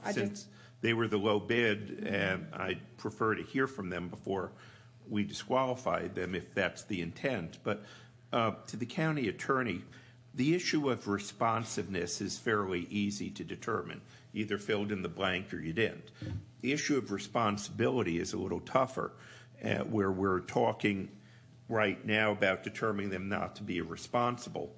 I Since they were the low bid, and I'd prefer to hear from them before we disqualify them if that's the intent. But uh, to the county attorney, the issue of responsiveness is fairly easy to determine. Either filled in the blank or you didn't. The issue of responsibility is a little tougher, uh, where we're talking right now about determining them not to be a responsible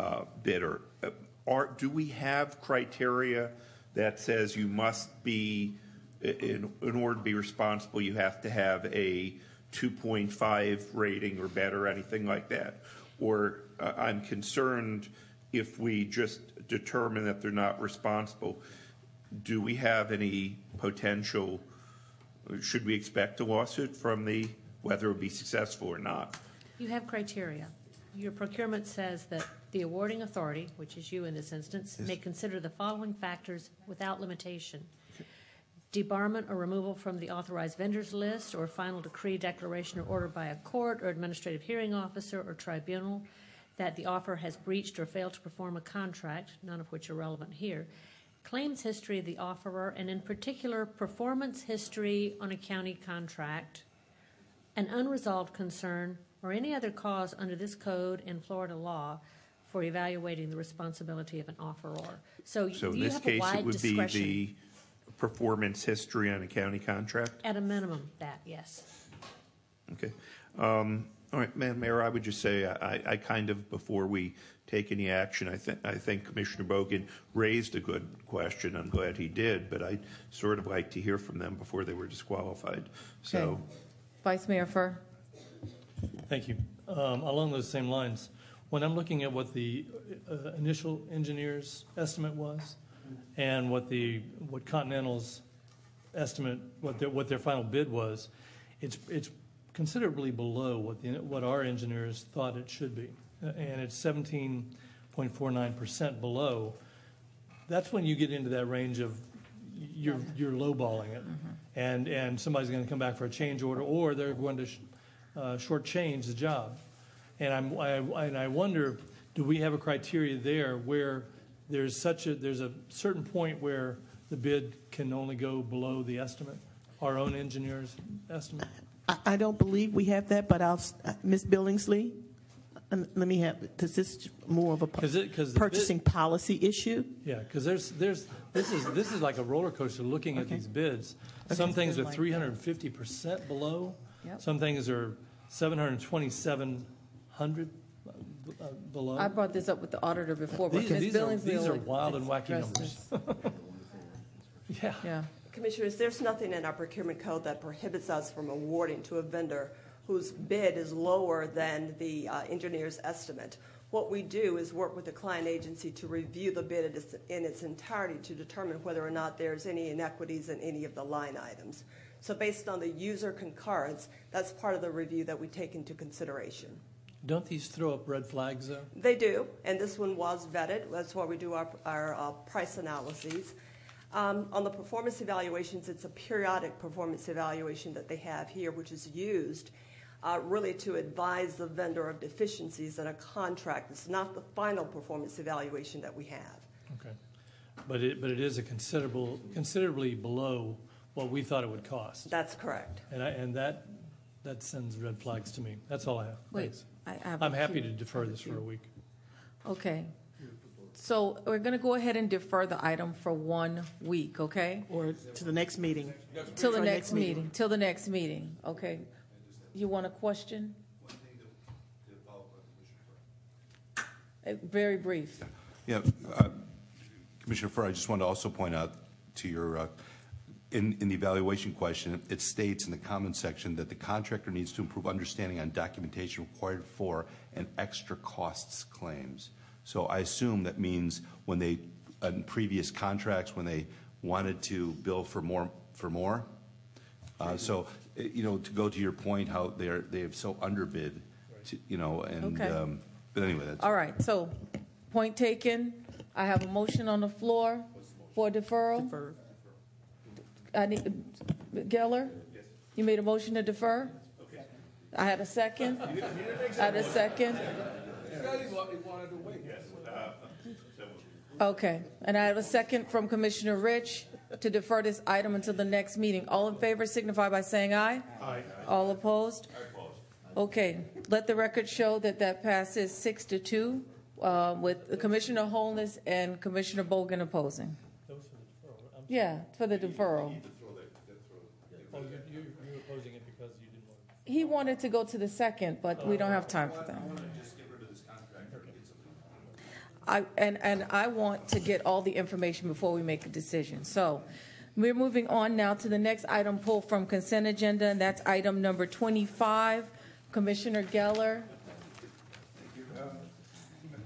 uh, bidder. Uh, do we have criteria that says you must be, in, order to be responsible, you have to have a 2.5 rating or better, anything like that? Or I'm concerned if we just determine that they're not responsible, do we have any potential, should we expect a lawsuit from the, whether it would be successful or not? You have criteria. Your procurement says that the awarding authority, which is you in this instance, may consider the following factors without limitation. Debarment or removal from the authorized vendors list or final decree, declaration, or order by a court or administrative hearing officer or tribunal that the offer has breached or failed to perform a contract, none of which are relevant here. Claims history of the offerer, and in particular, performance history on a county contract, an unresolved concern, or any other cause under this code and Florida law for evaluating the responsibility of an offeror. So So in you this have a case, it wide would be discretion. the performance history on a county contract? At a minimum, that, yes. Okay. Um, All right, Madam Mayor, I would just say, I, I kind of, before we take any action, I think, Commissioner Bogen raised a good question. I'm glad he did, but I'd sort of like to hear from them before they were disqualified. So, Vice Mayor Furr? Thank you. Um, Along those same lines, when I'm looking at what the uh, initial engineer's estimate was and what the, what Continental's estimate, what their, what their final bid was, it's, it's considerably below what what our engineers thought it should be. Uh, And it's 17.49% below. That's when you get into that range of, you're, you're lowballing it. And, and somebody's going to come back for a change order, or they're going to sh- uh, shortchange the job. And I'm, I, and I wonder, do we have a criteria there where there's such a, there's a certain point where the bid can only go below the estimate, our own engineer's estimate? I, I don't believe we have that, but I'll, s- uh, Ms. Billingsley, let me have, because this is more of a pu- 'Cause it- 'cause the bid- purchasing policy issue. Yeah, because there's, there's, this is, this is like a roller coaster looking at these bids. Some things are Like three hundred and fifty percent below. Yep. Some things are seven hundred and twenty-seven hundred uh, below. I brought this up with the auditor before, but These, Ms. these are, Billingsley these are wild and wacky address numbers. this. [LAUGHS] Yeah. Yeah. Commissioners, there's nothing in our procurement code that prohibits us from awarding to a vendor whose bid is lower than the uh, engineer's estimate. What we do is work with the client agency to review the bid in its- entirety to determine whether or not there's any inequities in any of the line items. So based on the user concurrence, that's part of the review that we take into consideration. Don't these throw up red flags, though? They do, and this one was vetted. That's why we do our, our uh, price analyses. Um, on the performance evaluations, it's a periodic performance evaluation that they have here, which is used Uh, really to advise the vendor of deficiencies in a contract. It's not the final performance evaluation that we have. Okay. But it, but it is a considerable, considerably below what we thought it would cost. That's correct. And I, and that, that sends red flags to me. That's all I have. Wait, Thanks. I- I have I'm happy few- to defer this for a week. Okay. So we're going to go ahead and defer the item for one week, okay? Or to the next meeting. Till the next meeting, till the next meeting, okay? You want a question? Uh, Very brief. Yeah, uh, Commissioner Furr, I just wanted to also point out to your, uh, in, in the evaluation question, it states in the comment section that the contractor needs to improve understanding on documentation required for and extra costs claims. So I assume that means when they, in previous contracts, when they wanted to bill for more, for more? Uh, So, you know, to go to your point, how they're, they have so underbid, to- you know, and, Okay. um, but anyway, that's. All right, so, point taken. I have a motion on the floor for deferral. I need, Geller? You made a motion to defer? I had a second? I had a second? Okay, and I have a second from Commissioner Rich to defer this item until the next meeting. All in favor signify by saying aye. Aye. All opposed? Okay, let the record show that that passes six to two, uh, with Commissioner Holness and Commissioner Bogen opposing. Yeah, for the deferral. Oh, you're, you're you're opposing it because you didn't want. He wanted to go to the second, but we don't have time for that. I, and, and I want to get all the information before we make a decision. So we're moving on now to the next item pulled from consent agenda, and that's item number 25. Commissioner Geller. Thank you. Uh,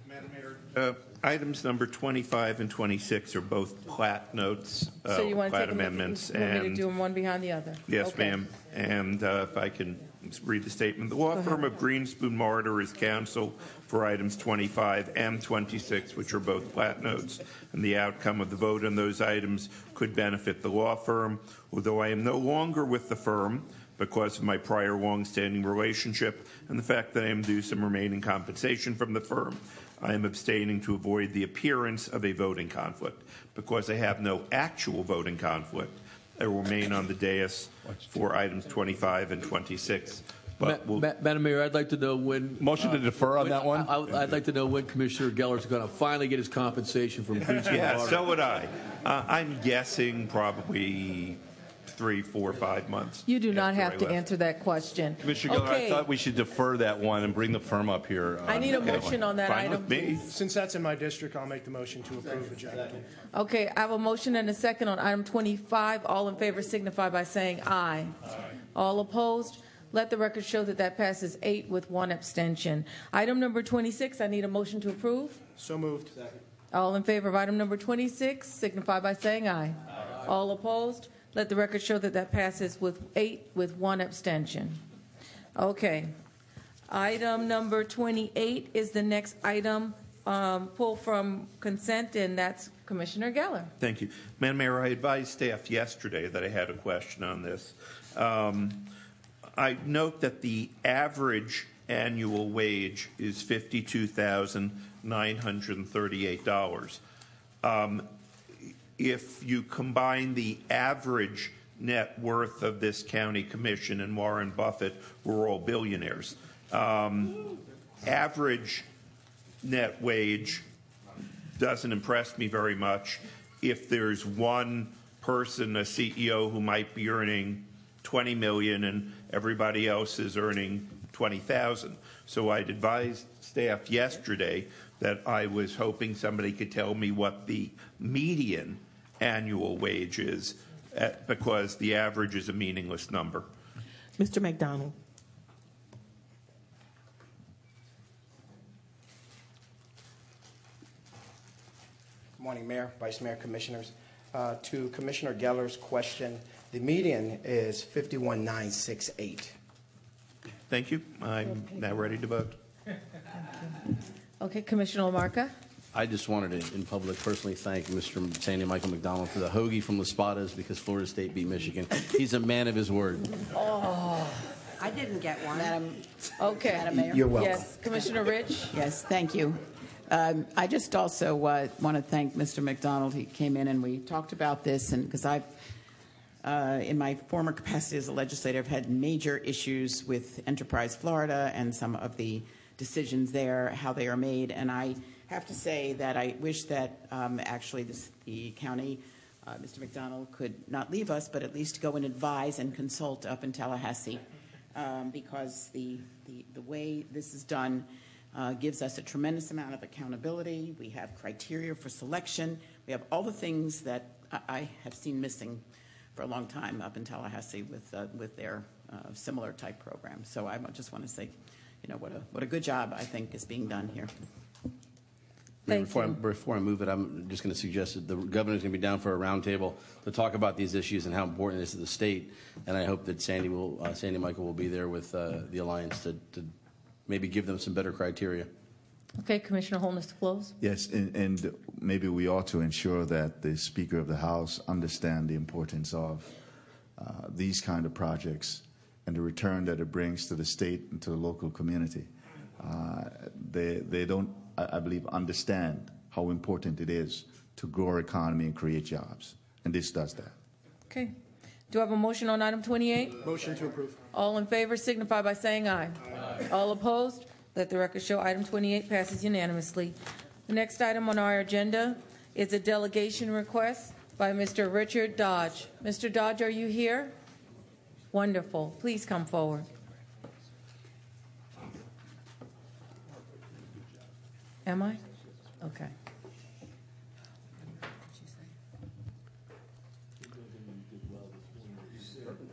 Madam Mayor, uh Items number 25 and 26 are both plat notes, uh, So you want to plat take them, amendments. you want me to and- do them one behind the other? Yes, Okay. ma'am. And uh, if I can read the statement. The law firm of Greenspoon Marder is counsel for items 25 and 26, which are both plat notes. And the outcome of the vote on those items could benefit the law firm. Although I am no longer with the firm because of my prior longstanding relationship and the fact that I am due some remaining compensation from the firm, I am abstaining to avoid the appearance of a voting conflict. Because I have no actual voting conflict, I remain on the dais for items 25 and 26. But Ma- Ma- Madam Mayor, I'd like to know when. uh, Motion to defer on when- that one? I- I- I'd like to know when Commissioner Geller's going to finally get his compensation from Greenspoon yeah, so would I. Uh, I'm guessing probably three, four, five months. You do not after have I to left. answer that question. Commissioner Geller, I Okay. thought we should defer that one and bring the firm up here. I need a motion one. on that Fine item. with me. Since that's in my district, I'll make the motion to approve the agenda. Okay, I have a motion and a second on item 25. All in favor signify by saying aye. All opposed? Let the record show that that passes eight with one abstention. Item number 26, I need a motion to approve. So moved. All in favor of item number 26 signify by saying aye. All opposed? Let the record show that that passes with eight with one abstention. Okay. Item number 28 is the next item um, pulled from consent, and that's Commissioner Geller. Thank you. Madam Mayor, I advised staff yesterday that I had a question on this. Um, I note that the average annual wage is $52,938. Um, if you combine the average net worth of this county commission and Warren Buffett, we're all billionaires. Um, average net wage doesn't impress me very much. If there's one person, a CEO, who might be earning 20 million and everybody else is earning 20,000. So I'd advised staff yesterday that I was hoping somebody could tell me what the median annual wage is, uh, because the average is a meaningless number. Mr. McDonald. Good morning, Mayor, Vice Mayor, Commissioners. Uh, To Commissioner Geller's question, the median is 51,968. Thank you. I'm now ready to vote. Okay, Commissioner LaMarca. I just wanted to, in public, personally thank Mr. Sandy Michael McDonald for the hoagie from the Spadas because Florida State beat Michigan. He's a man of his word. Oh, I didn't get one. Madam, Okay. Madam Mayor? You're welcome. Yes, Commissioner Rich. Yes, thank you. Um, I just also uh, want to thank Mr. McDonald. He came in and we talked about this, and because I've, in my former capacity as a legislator, I've had major issues with Enterprise Florida and some of the decisions there, how they are made, and I have to say that I wish that um, actually this, the county, uh, Mr. McDonald, could not leave us, but at least go and advise and consult up in Tallahassee, um, because the, the the way this is done uh, gives us a tremendous amount of accountability. We have criteria for selection. We have all the things that I, I have seen missing for a long time up in Tallahassee with uh, with their uh, similar type programs. So I just want to say, you know, what a what a good job I think is being done here. Thank before, I, you. before I move it, I'm just going to suggest that the governor's going to be down for a roundtable to talk about these issues and how important it is to the state. And I hope that Sandy will, uh, Sandy Michael will be there with uh, the alliance to, to maybe give them some better criteria. Okay, Commissioner Holness to close. Yes, and, and maybe we ought to ensure that the Speaker of the House understand the importance of uh, these kind of projects and the return that it brings to the state and to the local community. Uh, they, they don't, I, I believe, understand how important it is to grow our economy and create jobs, and this does that. Okay. Do I have a motion on item 28? Motion to approve. All in favor signify by saying aye. All opposed? Let the record show item 28 passes unanimously. The next item on our agenda is a delegation request by Mr. Richard Dodge. Mr. Dodge, are you here? Wonderful. Please come forward. Am I? Okay.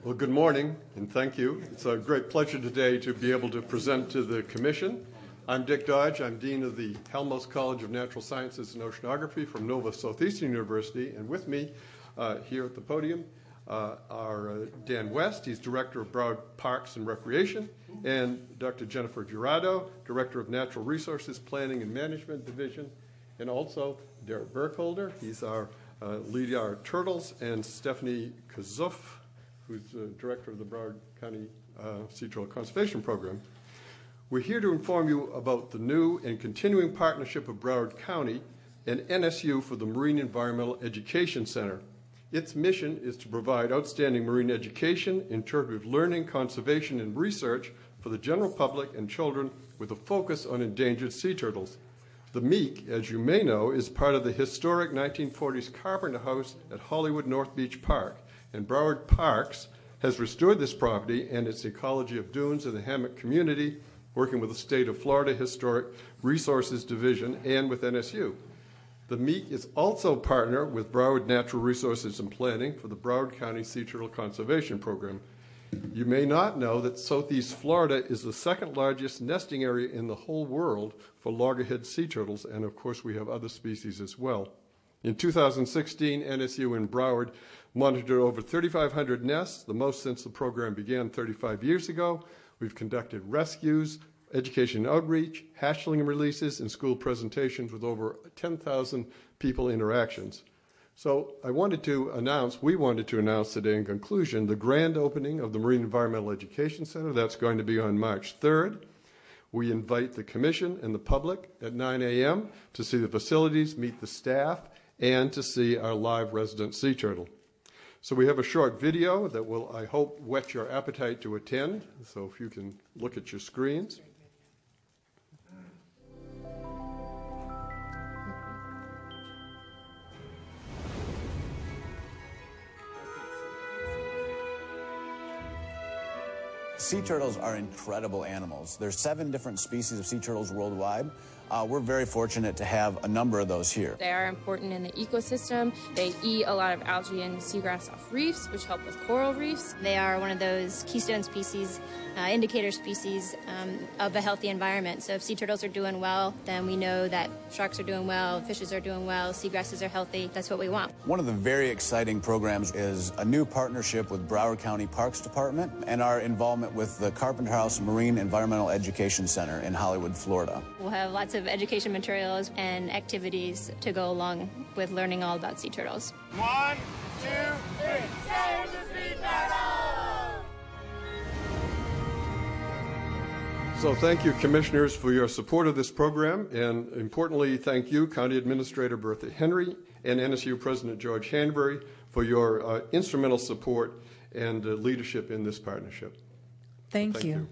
Well, good morning, and thank you. It's a great pleasure today to be able to present to the Commission. I'm Dick Dodge. I'm Dean of the Halmos College of Natural Sciences and Oceanography from Nova Southeastern University. And with me uh, here at the podium uh, are uh, Dan West. He's Director of Broward Parks and Recreation, and Dr. Jennifer Jurado, Director of Natural Resources Planning and Management Division, and also Derek Burkholder. He's our uh, lead our turtles, and Stephanie Kedzuf, who's the director of the Broward County uh, Sea Turtle Conservation Program. We're here to inform you about the new and continuing partnership of Broward County and NSU for the Marine Environmental Education Center. Its mission is to provide outstanding marine education, interpretive learning, conservation, and research for the general public and children with a focus on endangered sea turtles. The MEEC, as you may know, is part of the historic 1940s Carpenter House at Hollywood North Beach Park And Broward Parks has restored this property and its ecology of dunes in the hammock community, working with the State of Florida Historic Resources Division and with NSU. The meet is also partner with Broward Natural Resources and Planning for the Broward County Sea Turtle Conservation Program. You may not know that Southeast Florida is the second largest nesting area in the whole world for loggerhead sea turtles, and of course, we have other species as well. In 2016, NSU and Broward monitored over 3,500 nests, the most since the program began 35 years ago. We've conducted rescues, education outreach, hatchling releases, and school presentations with over 10,000 people interactions. So I wanted to announce, we wanted to announce today in conclusion, the grand opening of the Marine Environmental Education Center. That's going to be on March 3rd. We invite the commission and the public at 9 a.m. to see the facilities, meet the staff, and to see our live resident sea turtle. So we have a short video that will, I hope, whet your appetite to attend. So if you can look at your screens. Sea turtles are incredible animals. There's seven different species of sea turtles worldwide. Uh, we're very fortunate to have a number of those here. They are important in the ecosystem. They eat a lot of algae and seagrass off reefs, which help with coral reefs. They are one of those keystone species, uh, indicator species um, of a healthy environment. So if sea turtles are doing well, then we know that sharks are doing well, fishes are doing well, seagrasses are healthy. That's what we want. One of the very exciting programs is a new partnership with Broward County Parks Department and our involvement with the Carpenter House Marine Environmental Education Center in Hollywood, Florida. We'll have lots of education materials and activities to go along with learning all about sea turtles. One, two, three. Save the sea turtle! So thank you, commissioners, for your support of this program, and importantly, thank you, County Administrator Bertha Henry and NSU President George Hanbury for your uh, instrumental support and uh, leadership in this partnership. Thank, Thank you. you.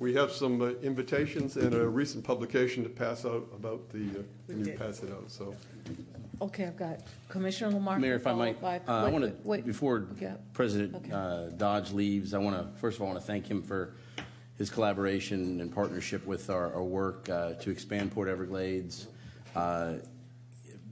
We have some uh, invitations and a recent publication to pass out about the, uh, when you pass it out, so. Okay, I've got Commissioner Lamar. Mayor, if I might, by- uh, I want to, before Yeah. President Okay. uh, Dodge leaves, I want to, first of all, I want to thank him for his collaboration and partnership with our, our work uh, to expand Port Everglades. Uh,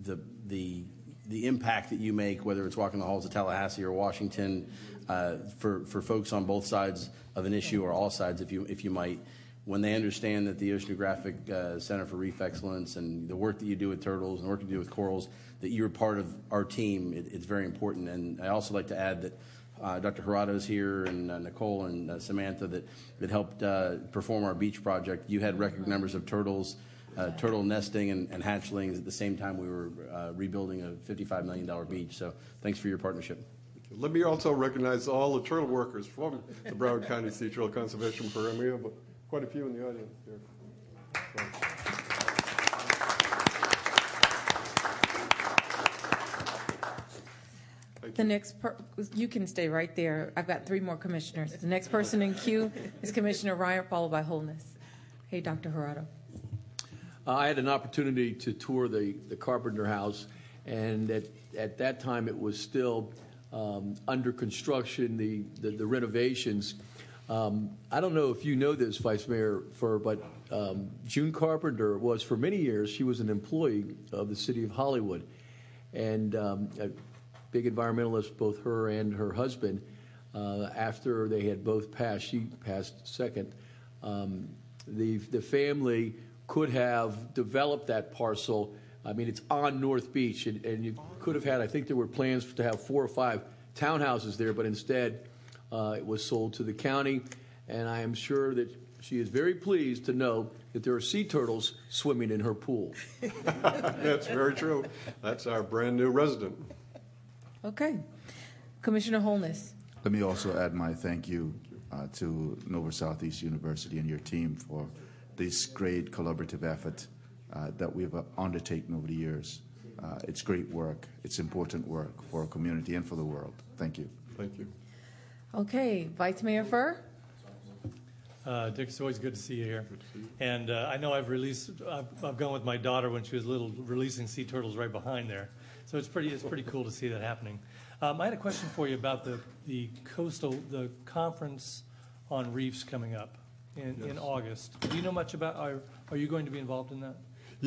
The, the, the impact that you make, whether it's walking the halls of Tallahassee or Washington, for, for folks on both sides of an issue or all sides, if you, if you might, when they understand that the Oceanographic uh, Center for Reef Excellence and the work that you do with turtles and work you do with corals, that you're part of our team, it, it's very important. And I also like to add that uh, Dr. Is here and uh, Nicole and uh, Samantha that, that helped uh, perform our beach project. You had record numbers of turtles, uh, turtle nesting and, and hatchlings at the same time we were uh, rebuilding a $55 million beach. So thanks for your partnership. Let me also recognize all the turtle workers from the Broward County Sea Turtle Conservation Program. We have quite a few in the audience here. The next, per- you can stay right there. I've got three more commissioners. The next person in queue is Commissioner Ryan, followed by Holness. Hey, Dr. Jurado. Uh, I had an opportunity to tour the, the Carpenter House, and at, at that time it was still under construction, the, renovations. Um, I don't know if you know this, Vice Mayor Furr, but um, June Carpenter was for many years, she was an employee of the city of Hollywood. And um, a big environmentalist, both her and her husband, uh, after they had both passed, she passed second. Um, the, the family could have developed that parcel. I mean, it's on North Beach, and, and you could have had, I think there were plans to have four or five townhouses there, but instead uh, it was sold to the county. And I am sure that she is very pleased to know that there are sea turtles swimming in her pool. [LAUGHS] That's very true. That's our brand-new resident. Okay. Commissioner Holness. Let me also add my thank you uh, to Nova Southeast University and your team for this great collaborative effort uh, that we've uh, undertaken over the years. Uh, it's great work. It's important work for our community and for the world. Thank you. Thank you. Okay, Vice Mayor Furr. Uh, Dick, it's always good to see you here. And uh, I know I've released, I've, I've gone with my daughter when she was little, releasing sea turtles right behind there. So it's pretty, it's pretty cool to see that happening. Um, I had a question for you about the, the coastal, the conference on reefs coming up in, in August. Do you know much about, are, are you going to be involved in that?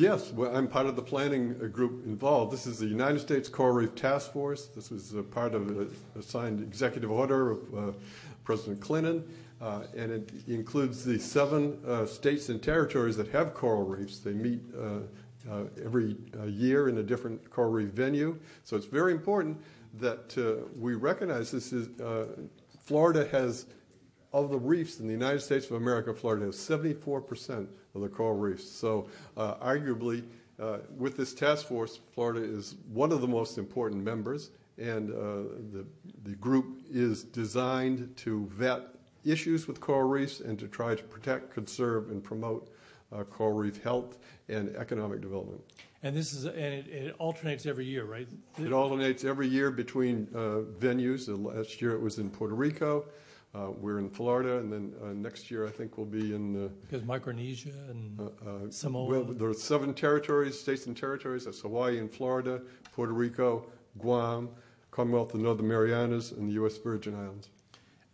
Yes, I'm part of the planning uh, group involved. This is the United States Coral Reef Task Force. This was a part of a a signed executive order of uh, President Clinton, uh, and it includes the seven uh, states and territories that have coral reefs. They meet uh, uh, every uh, year in a different coral reef venue. So it's very important that uh, we recognize this is uh, Florida has of the reefs in the United States of America, Florida has 74% of the coral reefs. So, uh, arguably, uh, with this task force, Florida is one of the most important members, and uh, the, the group is designed to vet issues with coral reefs and to try to protect, conserve, and promote uh, coral reef health and economic development. And this is, and it, it alternates every year, right? It alternates every year between uh, venues. Last year it was in Puerto Rico. Uh, we're in Florida, and then uh, next year I think we'll be in. Uh, Because Micronesia and uh, Samoa. Well, there are seven territories, states and territories. That's Hawaii and Florida, Puerto Rico, Guam, Commonwealth of the Northern Marianas, and the U.S. Virgin Islands.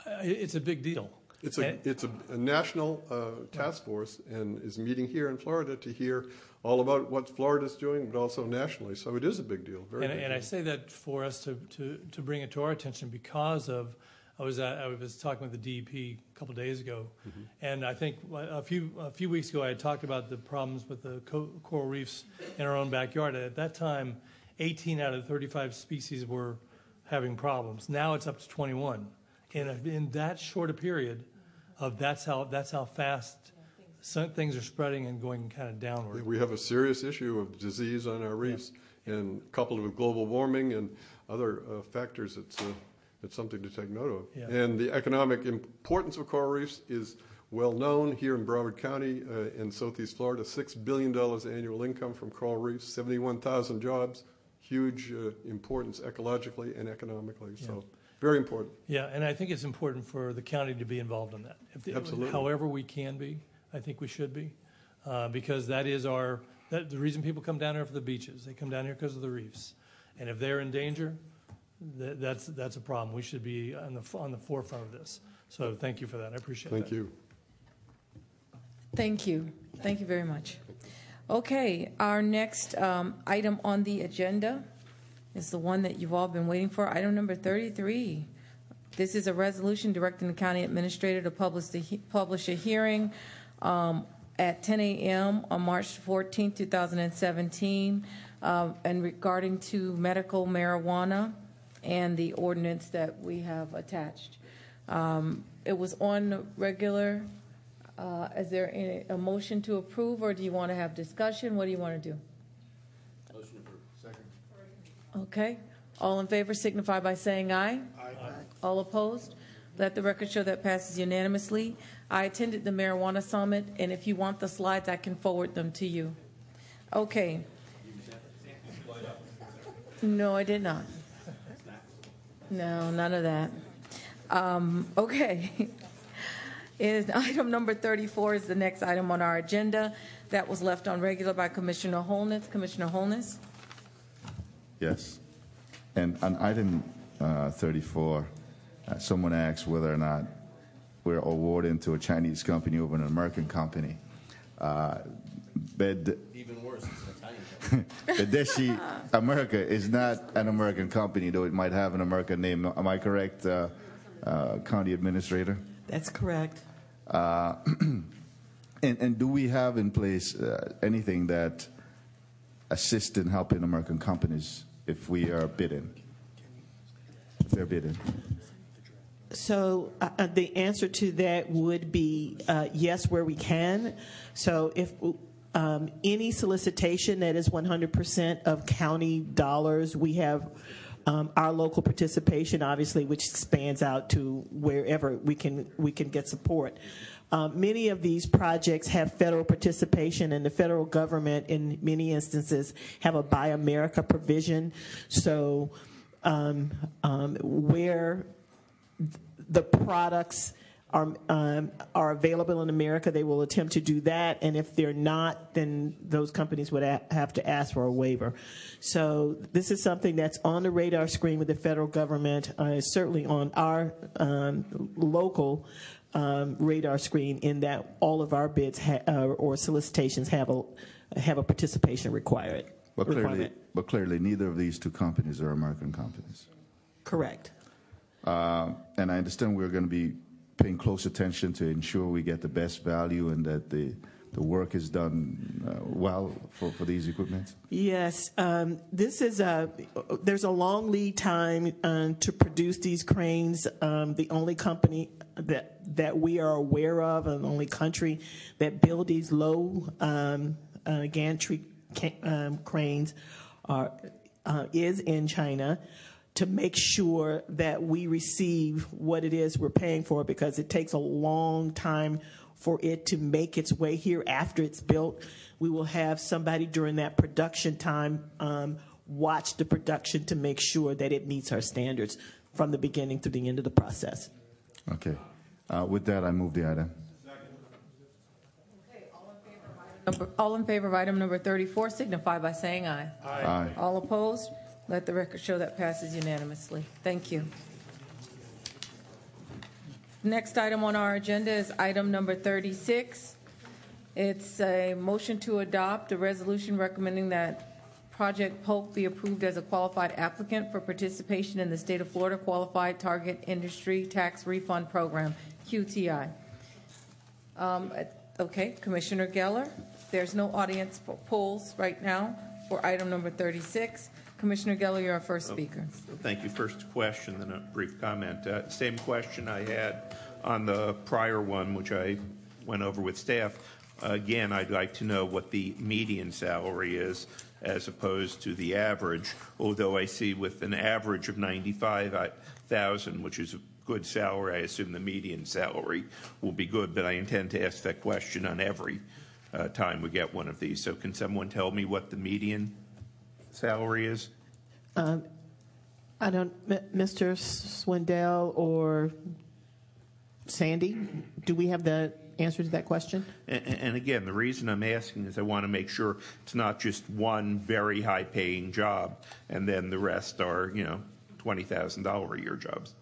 Uh, It's a big deal. It's a And- it's a, a national uh, task force and is meeting here in Florida to hear all about what Florida's doing, but also nationally. So it is a big deal. Very And, big and I say that for us to, to, to bring it to our attention because of, I was, at, I was talking with the DEP a couple days ago, Mm-hmm. and I think a few, a few weeks ago I had talked about the problems with the co- coral reefs in our own backyard. At that time, 18 out of 35 species were having problems. Now it's up to 21. and in that short a period of that's how, that's how fast some things are spreading and going kind of downward. We have a serious issue of disease on our reefs, and coupled with global warming and other uh, factors, it's, uh, it's something to take note of. Yeah. And the economic importance of coral reefs is well known here in Broward County uh, in southeast Florida. $6 billion annual income from coral reefs, 71,000 jobs, huge uh, importance ecologically and economically. So, very important. Yeah, and I think it's important for the county to be involved in that. If the- Absolutely. However we can be, I think we should be, uh, because that is our, that, the reason people come down here for the beaches. They come down here because of the reefs. And if they're in danger, that, that's, that's a problem. We should be on the, on the forefront of this. So thank you for that. I appreciate that. Thank you. Thank you. Thank you very much. Okay, our next um, item on the agenda is the one that you've all been waiting for. Item number 33. This is a resolution directing the county administrator to publish, the, he- publish a hearing um, at 10 a.m. on March 14, 2017, uh, and regarding to medical marijuana and the ordinance that we have attached. Um, It was on regular uh, Is there any- a motion to approve, or do you want to have discussion? What do you want to do? Motion approved. Second. Okay. All in favor signify by saying aye. Aye. All opposed? Let the record show that passes unanimously. I attended the marijuana summit, and if you want the slides, I can forward them to you. Okay. No, I did not. No, none of that. Um, okay. [LAUGHS] Is [LAUGHS] item number 34 is the next item on our agenda that was left on regular by Commissioner Holness. Commissioner Holness? Yes. And on item uh, 34, uh, someone asked whether or not we're awarding to a Chinese company over an American company. Uh, Bed- Even worse, [LAUGHS] it's an Italian Bedeschi America is not an American company, though it might have an American name. Am I correct, uh, uh, County Administrator? That's correct. Uh, [CLEARS THROAT] and, and do we have in place uh, anything that assists in helping American companies if we are bidding? If they're bidding? So uh, uh, the answer to that would be uh, yes, where we can. So if um, any solicitation that is 100% of county dollars, we have um, our local participation, obviously, which spans out to wherever we can we can get support. Um, many of these projects have federal participation, and the federal government, in many instances, have a Buy America provision. So, um, um, where the products are um, are available in America, they will attempt to do that. And if they're not, then those companies would a- have to ask for a waiver. So this is something that's on the radar screen with the federal government. Uh, it's certainly on our um, local um, radar screen in that all of our bids ha- uh, or solicitations have a have a participation required. But clearly, requirement. but clearly, neither of these two companies are American companies. Correct. Uh, and I understand we're going to be paying close attention to ensure we get the best value and that the, the work is done uh, well for, for these equipments. Yes, um, this is a. There's a long lead time um, to produce these cranes. Um, the only company that that we are aware of, and the only country that build these low um, uh, gantry ca- um, cranes, are uh, is in China. To make sure that we receive what it is we're paying for, because it takes a long time for it to make its way here after it's built. We will have somebody during that production time um, watch the production to make sure that it meets our standards from the beginning to the end of the process. Okay. Uh, with that, I move the item. Number- All in favor of item number 34 signify by saying aye. Aye. Aye. All opposed? Let the record show that passes unanimously. Thank you. Next item on our agenda is item number 36. It's a motion to adopt a resolution recommending that Project Polk be approved as a qualified applicant for participation in the State of Florida Qualified Target Industry Tax Refund Program, QTI. Um, Okay, Commissioner Geller, there's no audience polls right now for item number 36. Commissioner Geller, you're our first speaker. Thank you. First question, then a brief comment. Uh, Same question I had on the prior one, which I went over with staff. Again, I'd like to know what the median salary is as opposed to the average, although I see with an average of 95,000, which is a good salary, I assume the median salary will be good, but I intend to ask that question on every uh, time we get one of these. So can someone tell me what the median salary is? Um, I don't, M- Mr. Swindell or Sandy, do we have the answer to that question? And, and again, the reason I'm asking is I want to make sure it's not just one very high paying job and then the rest are, you know, $20,000 a year jobs.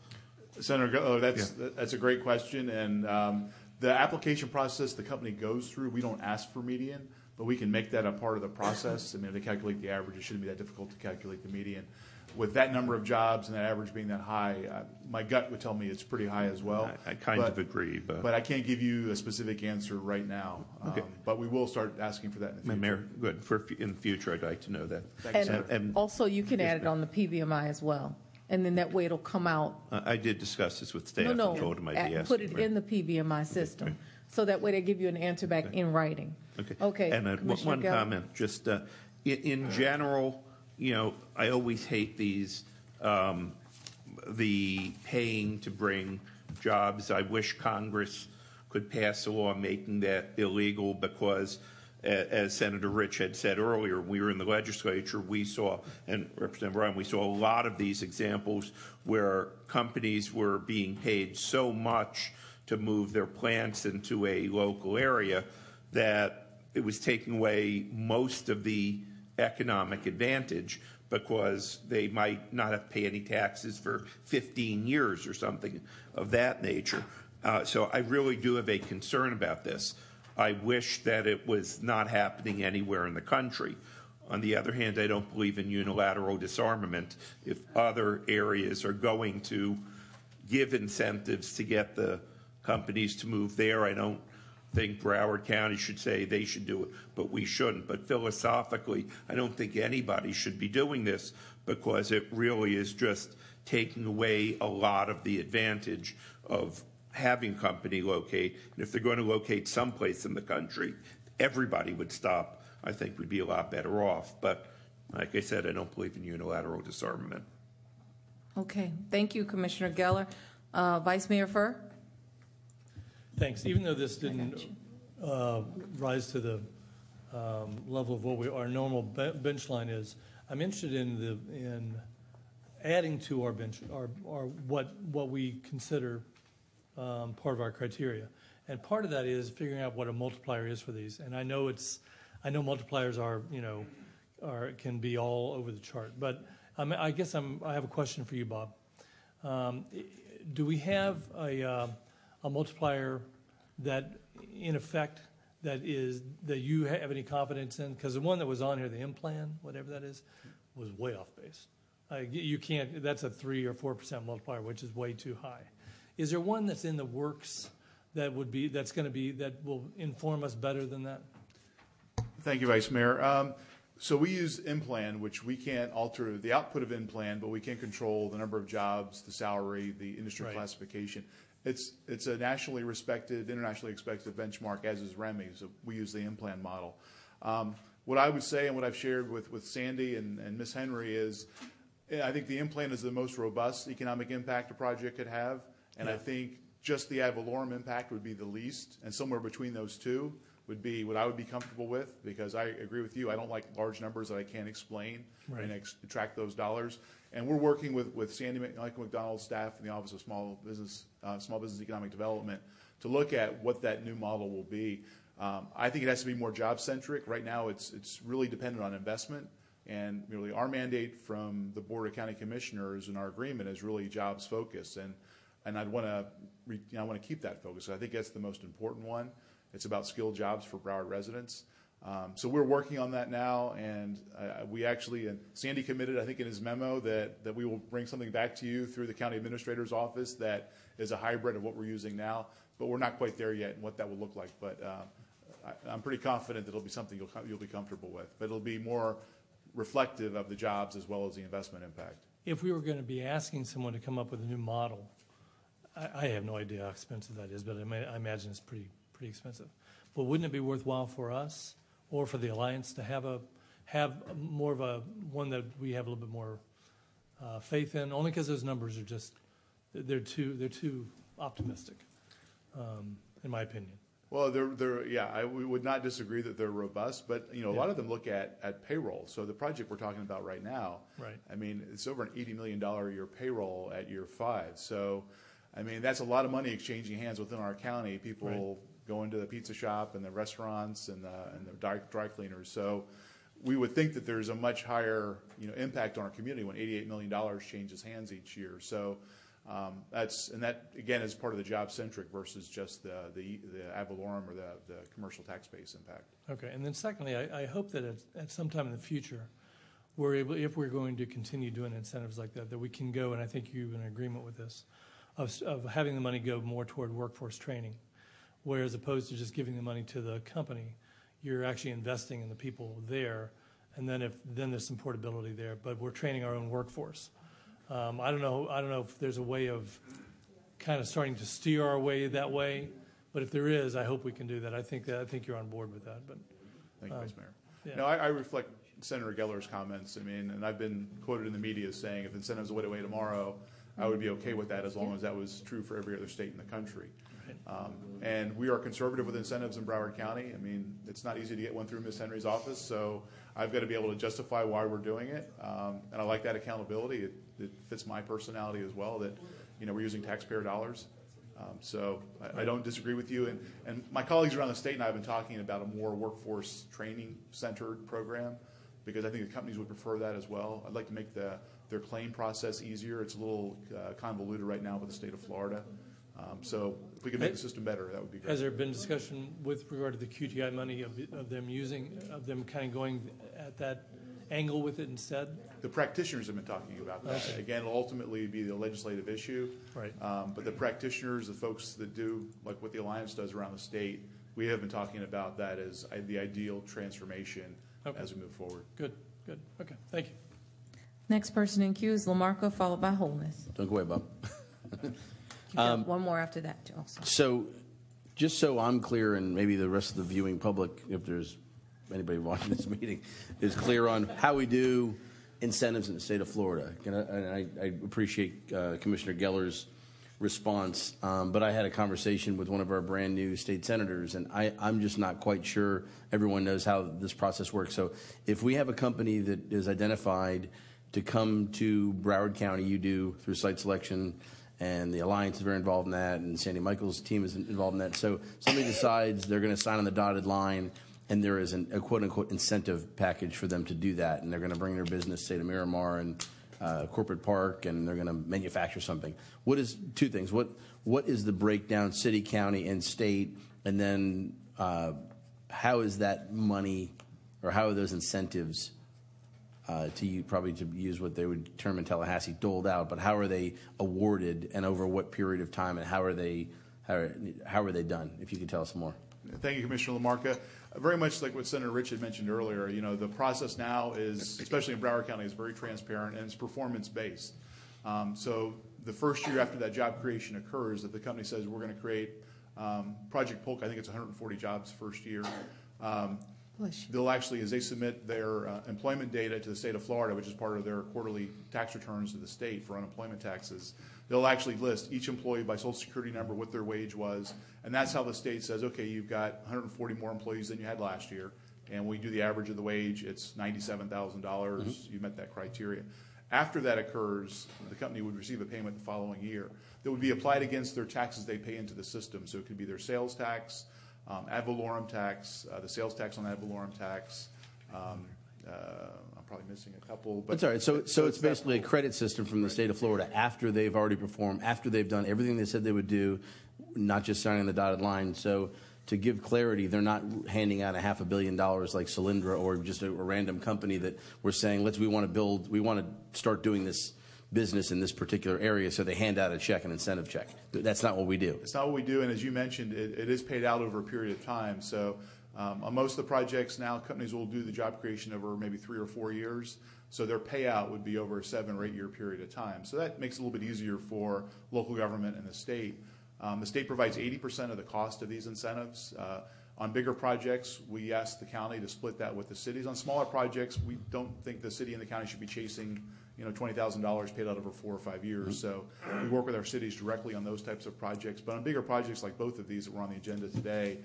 Senator, Go- oh, that's that's a great question, and um, the application process the company goes through, we don't ask for median, but we can make that a part of the process. I mean, if they calculate the average, it shouldn't be that difficult to calculate the median. With that number of jobs and that average being that high, uh, my gut would tell me it's pretty high as well. I, I kind of agree, but, But I can't give you a specific answer right now. Okay. Um, but we will start asking for that in the future. Mayor, good. For in the future, I'd like to know that. Thank you, And And also, you can add it on the PBMI as well, and then that way it'll come out. uh, I did discuss this with staff No, no, and told them I'd be asking. put it in the PBMI system, so that way they give you an answer back in writing. Okay. Okay, And uh, one- Commissioner one comment, just uh, in, in general, you know, I always hate these, um, the paying to bring jobs. I wish Congress could pass a law making that illegal because, a- as Senator Rich had said earlier, we were in the legislature, we saw, and Representative Bryan, we saw a lot of these examples where companies were being paid so much to move their plants into a local area that it was taking away most of the economic advantage because they might not have to pay any taxes for 15 years or something of that nature. Uh, so I really do have a concern about this. I wish that it was not happening anywhere in the country. On the other hand, I don't believe in unilateral disarmament if other areas are going to give incentives to get the companies to move there. I don't think Broward County should say they should do it, but we shouldn't. But philosophically, I don't think anybody should be doing this because it really is just taking away a lot of the advantage of having company locate. And if they're going to locate someplace in the country, everybody would stop. I think we'd be a lot better off. But like I said, I don't believe in unilateral disarmament. Okay, thank you, Commissioner Geller. Uh, Vice Mayor Furr? Thanks. Even though this didn't uh, rise to the um, level of what we, our normal be- bench line is, I'm interested in the, in adding to our bench, our, our, what, what we consider um, part of our criteria. And part of that is figuring out what a multiplier is for these. And I know it's, I know multipliers are, you know, are, can be all over the chart. But um, I guess I'm, I have a question for you, Bob. Um, do we have a, uh, a multiplier that, in effect, that is that you have any confidence in? Because the one that was on here, the IMPLAN, whatever that is, was way off base. Uh, you can't. That's a three or four percent multiplier, which is way too high. Is there one that's in the works that would be that's going to be that will inform us better than that? Thank you, Vice Mayor. Um, so we use IMPLAN, which we can't alter the output of IMPLAN, but we can control the number of jobs, the salary, the industry Right. classification. It's, it's a nationally respected, internationally expected benchmark, as is REMI, so we use the IMPLAN model. Um, What I would say and what I've shared with, with Sandy and, and Ms. Henry is, I think the IMPLAN is the most robust economic impact a project could have. And I think just the ad valorem impact would be the least, and somewhere between those two would be what I would be comfortable with, because I agree with you, I don't like large numbers that I can't explain and ex- attract those dollars. And we're working with, with Sandy Michael McDonald's staff in the Office of Small Business, uh, Small Business Economic Development to look at what that new model will be. Um, I think it has to be more job-centric. Right now, it's, it's really dependent on investment. And really, our mandate from the Board of County Commissioners and our agreement is really jobs-focused. And, and I'd want to, you know, I want to keep that focus. I think that's the most important one. It's about skilled jobs for Broward residents. Um, so we're working on that now, and uh, we actually, and Sandy committed, I think, in his memo that, we will bring something back to you through the county administrator's office that is a hybrid of what we're using now. But we're not quite there yet and what that will look like. But uh, I, I'm pretty confident that it'll be something you'll, you'll be comfortable with. But it'll be more reflective of the jobs as well as the investment impact. If we were going to be asking someone to come up with a new model, I, have no idea how expensive that is, but I, imagine it's pretty pretty expensive. But wouldn't it be worthwhile for us or for the alliance to have a have more of a one that we have a little bit more uh, faith in? Only because those numbers are just they're too they're too optimistic, um, in my opinion. Well, they're, they're, yeah, I, we would not disagree that they're robust, but, you know, a lot of them look at, at payroll. So the project we're talking about right now. Right. I mean, it's over an eighty million dollar a year payroll at year five. So, I mean, that's a lot of money exchanging hands within our county. People going to the pizza shop and the restaurants and the, and the dry, dry cleaners. So we would think that there's a much higher, you know, impact on our community when eighty-eight million dollars changes hands each year. So, um, that's, and that, again, is part of the job-centric versus just the, the, the ad valorem or the, the commercial tax base impact. Okay, and then secondly, I, I hope that at, at some time in the future, we're able, if we're going to continue doing incentives like that, that we can go, and I think you're in agreement with this, of, of having the money go more toward workforce training, whereas opposed to just giving the money to the company, you're actually investing in the people there, and then if then there's some portability there, but we're training our own workforce. Um, I don't know. I don't know if there's a way of kind of starting to steer our way that way, but if there is, I hope we can do that. I think that I think you're on board with that. But Thank you, um, Vice Mayor. yeah. No, I, I reflect Senator Geller's comments. I mean, and I've been quoted in the media as saying if incentives went away tomorrow, I would be okay with that as long as that was true for every other state in the country. Um, and we are conservative with incentives in Broward County. I mean, it's not easy to get one through Ms. Henry's office, so I've got to be able to justify why we're doing it. Um, and I like that accountability. It, it fits my personality as well. That you know we're using taxpayer dollars. Um, so I, I don't disagree with you. And, and my colleagues around the state and I have been talking about a more workforce training centered program because I think the companies would prefer that as well. I'd like to make the, their claim process easier. It's a little uh, convoluted right now with the state of Florida. Um, so we could make the system better, that would be great. Has there been discussion with regard to the QTI money of, of them using, of them kind of going at that angle with it instead? The practitioners have been talking about that. Okay. Again, it'll ultimately be the legislative issue. Right. Um, but the practitioners, the folks that do, like what the Alliance does around the state, we have been talking about that as the ideal transformation Okay. as we move forward. Good, good. Okay, thank you. Next person in queue is LaMarca, followed by Holness. Don't go away, Bob. [LAUGHS] Got one more after that, also. So, just so I'm clear, and maybe the rest of the viewing public, if there's anybody watching this [LAUGHS] meeting, is clear on how we do incentives in the state of Florida. I, and I, I appreciate uh, Commissioner Geller's response, um, but I had a conversation with one of our brand new state senators, and I, I'm just not quite sure everyone knows how this process works. So, if we have a company that is identified to come to Broward County, you do through site selection and the Alliance is very involved in that, and Sandy Michaels' team is involved in that. So somebody decides they're going to sign on the dotted line, and there is an, a quote-unquote incentive package for them to do that, and they're going to bring their business, say, to Miramar and uh, Corporate Park, and they're going to manufacture something. What is two things? What what is the breakdown, city, county, and state, and then uh, how is that money, or how are those incentives? Uh, to you, probably to use what they would term in Tallahassee, doled out. But how are they awarded, and over what period of time, and how are they how are, how are they done? If you could tell us more. Thank you, Commissioner LaMarca. Very much like what Senator Rich had mentioned earlier, you know, the process now is, especially in Broward County, is very transparent and it's performance-based. Um, so the first year after that job creation occurs, that the company says we're going to create um, Project Polk, I think it's 140 jobs first year. Um, they'll actually, as they submit their uh, employment data to the state of Florida, which is part of their quarterly tax returns to the state for unemployment taxes, they'll actually list each employee by social security number, what their wage was, and that's how the state says, okay, you've got 140 more employees than you had last year, and we do the average of the wage, it's $97,000, dollars you met that criteria. After that occurs, the company would receive a payment the following year that would be applied against their taxes they pay into the system. So it could be their sales tax, ad valorem tax, uh, the sales tax on ad valorem tax. Um, uh, I'm probably missing a couple. But That's all right. So, so it's basically a credit system from the state of Florida after they've already performed, after they've done everything they said they would do, not just signing the dotted line. So to give clarity, they're not handing out a half a billion dollars like Solyndra or just a, a random company that we're saying, let's, we want to build, we want to start doing this business in this particular area, so they hand out a check, an incentive check. That's not what we do. It's not what we do, and as you mentioned, it, it is paid out over a period of time. So um, on most of the projects now, companies will do the job creation over maybe three or four years. So their payout would be over a seven or eight year period of time. So that makes it a little bit easier for local government and the state. Um, the state provides 80% of the cost of these incentives. Uh, on bigger projects, we ask the county to split that with the cities. On smaller projects, we don't think the city and the county should be chasing you know, $20,000 paid out over four or five years. So we work with our cities directly on those types of projects. But on bigger projects like both of these that were on the agenda today,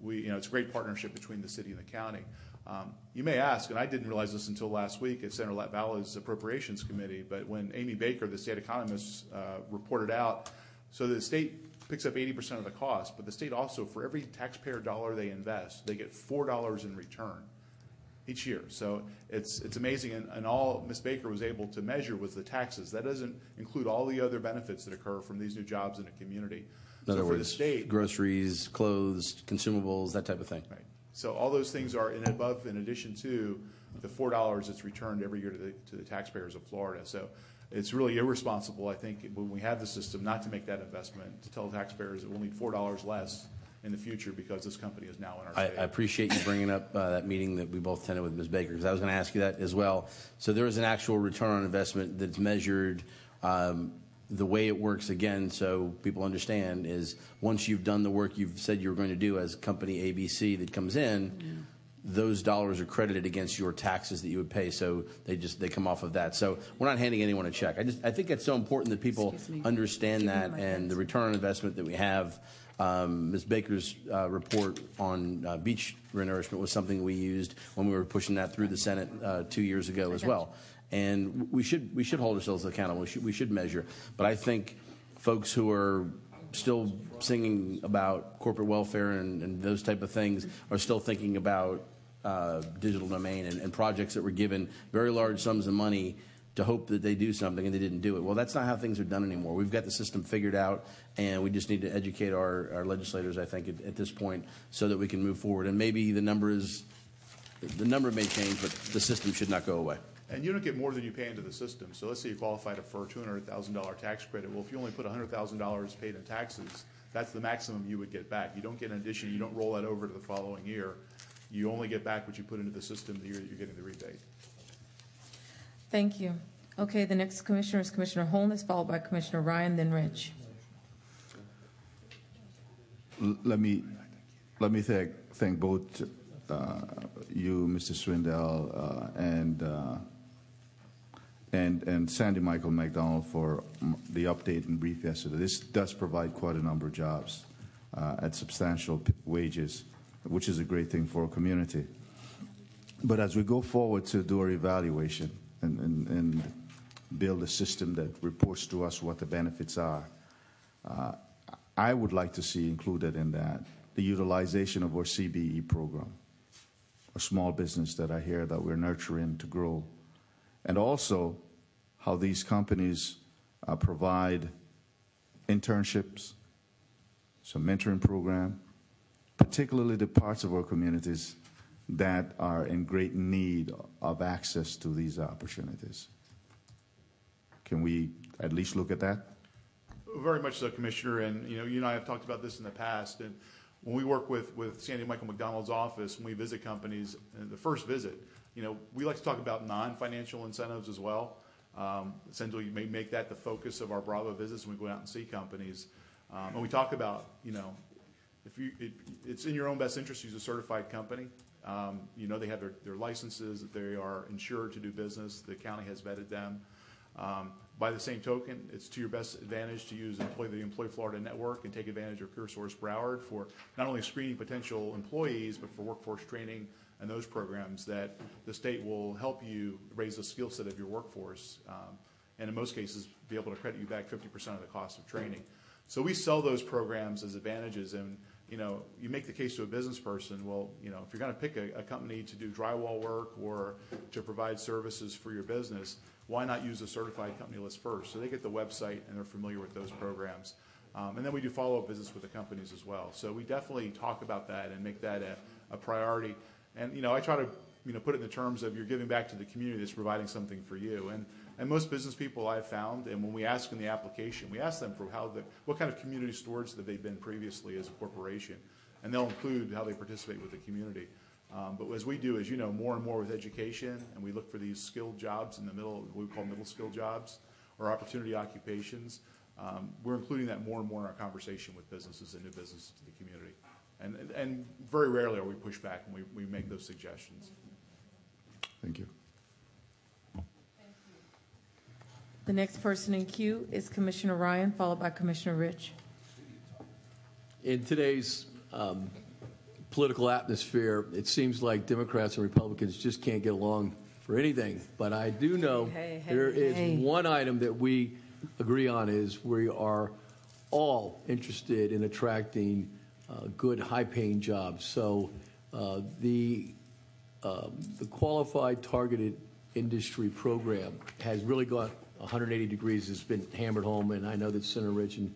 we, you know, it's a great partnership between the city and the county. Um, you may ask, and I didn't realize this until last week at Senator Latvala's Appropriations Committee, but when Amy Baker, the state economist, uh, reported out, so the state picks up 80% of the cost, but the state also, for every taxpayer dollar they invest, they get $4 in return each year. So it's, it's amazing. And, and all Ms. Baker was able to measure was the taxes. That doesn't include all the other benefits that occur from these new jobs in a community. In other so for the words, state, groceries, clothes, consumables, that type of thing. Right. So all those things are in above, in addition to the four dollars that's returned every year to the, to the taxpayers of Florida. So it's really irresponsible, I think, when we have the system, not to make that investment, to tell taxpayers that we'll need four dollars less in the future because this company is now in our I, state. I appreciate you bringing up uh, that meeting that we both attended with Ms. Baker, because I was going to ask you that as well. So there is an actual return on investment that's measured. Um, the way it works, again, so people understand, is once you've done the work you've said you were going to do as company ABC that comes in, those dollars are credited against your taxes that you would pay. So they just they come off of that. So we're not handing anyone a check. I just I think it's so important that people Excuse me. understand Give me that my and the return on investment that we have. Um, Ms. Baker's uh, report on uh, beach renourishment was something we used when we were pushing that through the Senate uh, two years ago as well. And we should we should hold ourselves accountable. We should we should measure. But I think folks who are still singing about corporate welfare and, and those type of things are still thinking about uh, digital domain and, and projects that were given very large sums of money to hope that they do something and they didn't do it. Well, that's not how things are done anymore. We've got the system figured out, and we just need to educate our, our legislators, I think, at, at this point, so that we can move forward. And maybe the number is, the number may change, but the system should not go away. And you don't get more than you pay into the system. So let's say you qualified for a $200,000 tax credit. Well, if you only put $100,000 paid in taxes, that's the maximum you would get back. You don't get an addition. You don't roll that over to the following year. You only get back what you put into the system the year that you're getting the rebate. Thank you. Okay, the next commissioner is Commissioner Holness, followed by Commissioner Ryan, then Rich. Let me, let me thank, thank both uh, you, Mr. Swindell, uh, and, uh, and, and Sandy Michael McDonald for the update and brief yesterday. This does provide quite a number of jobs uh, at substantial p- wages, which is a great thing for our community. But as we go forward to do our evaluation and, and, and build a system that reports to us what the benefits are, Uh, I would like to see included in that the utilization of our CBE program, a small business that I hear that we're nurturing to grow, and also how these companies uh, provide internships, some mentoring program, particularly the parts of our communities that are in great need of access to these opportunities. Can we at least look at that? Very much so, Commissioner. And you know, you and I have talked about this in the past. And when we work with with Sandy Michael McDonald's office, when we visit companies, the first visit, you know, we like to talk about non-financial incentives as well. Um, essentially, you may make that the focus of our Bravo visits when we go out and see companies. Um, and we talk about, you know, if you, it, it's in your own best interest to use a certified company. Um, you know, they have their, licenses, they are insured to do business, the county has vetted them. Um, by the same token, it's to your best advantage to use the Employ Florida network and take advantage of CareerSource Broward for not only screening potential employees, but for workforce training and those programs that the state will help you raise the skill set of your workforce, um, and in most cases, be able to credit you back 50% of the cost of training. So we sell those programs as advantages, and you know, you make the case to a business person. Well, you know, if you're going to pick a, a company to do drywall work or to provide services for your business, why not use a certified company list first? So they get the website and they're familiar with those programs. Um, and then we do follow-up visits with the companies as well. So we definitely talk about that and make that a, a priority. And you know, I try to you know put it in the terms of you're giving back to the community that's providing something for you. And and most business people I've found, and when we ask in the application, we ask them for how the what kind of community stewards that they've been previously as a corporation, and they'll include how they participate with the community. Um, but as we do, as you know, more and more with education, and we look for these skilled jobs in the middle, what we call middle skill jobs or opportunity occupations. Um, we're including that more and more in our conversation with businesses and new businesses to the community. And, and very rarely are we pushed back when we, we make those suggestions. Thank you. The next person in queue is Commissioner Ryan, followed by Commissioner Rich. In today's um, political atmosphere, it seems like Democrats and Republicans just can't get along for anything. But I do know Hey, hey, there is hey. one item that we agree on is we are all interested in attracting uh, good, high-paying jobs. So uh, the um, the qualified targeted industry program has really gone 180 degrees. It's been hammered home, and I know that Senator Rich and,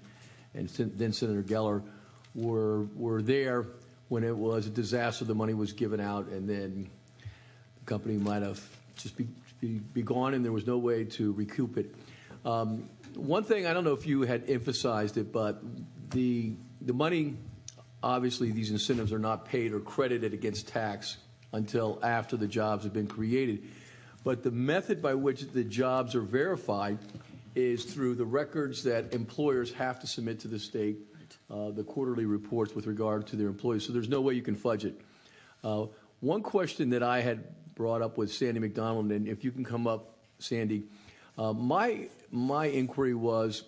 and then Senator Geller were were there when it was a disaster. The money was given out, and then the company might have just be, be, be gone, and there was no way to recoup it. Um, one thing I don't know if you had emphasized it, but the the money, obviously, these incentives are not paid or credited against tax until after the jobs have been created. But the method by which the jobs are verified is through the records that employers have to submit to the state, uh, the quarterly reports with regard to their employees. So there's no way you can fudge it. Uh, one question that I had brought up with Sandy McDonald, and if you can come up, Sandy, uh, my my inquiry was,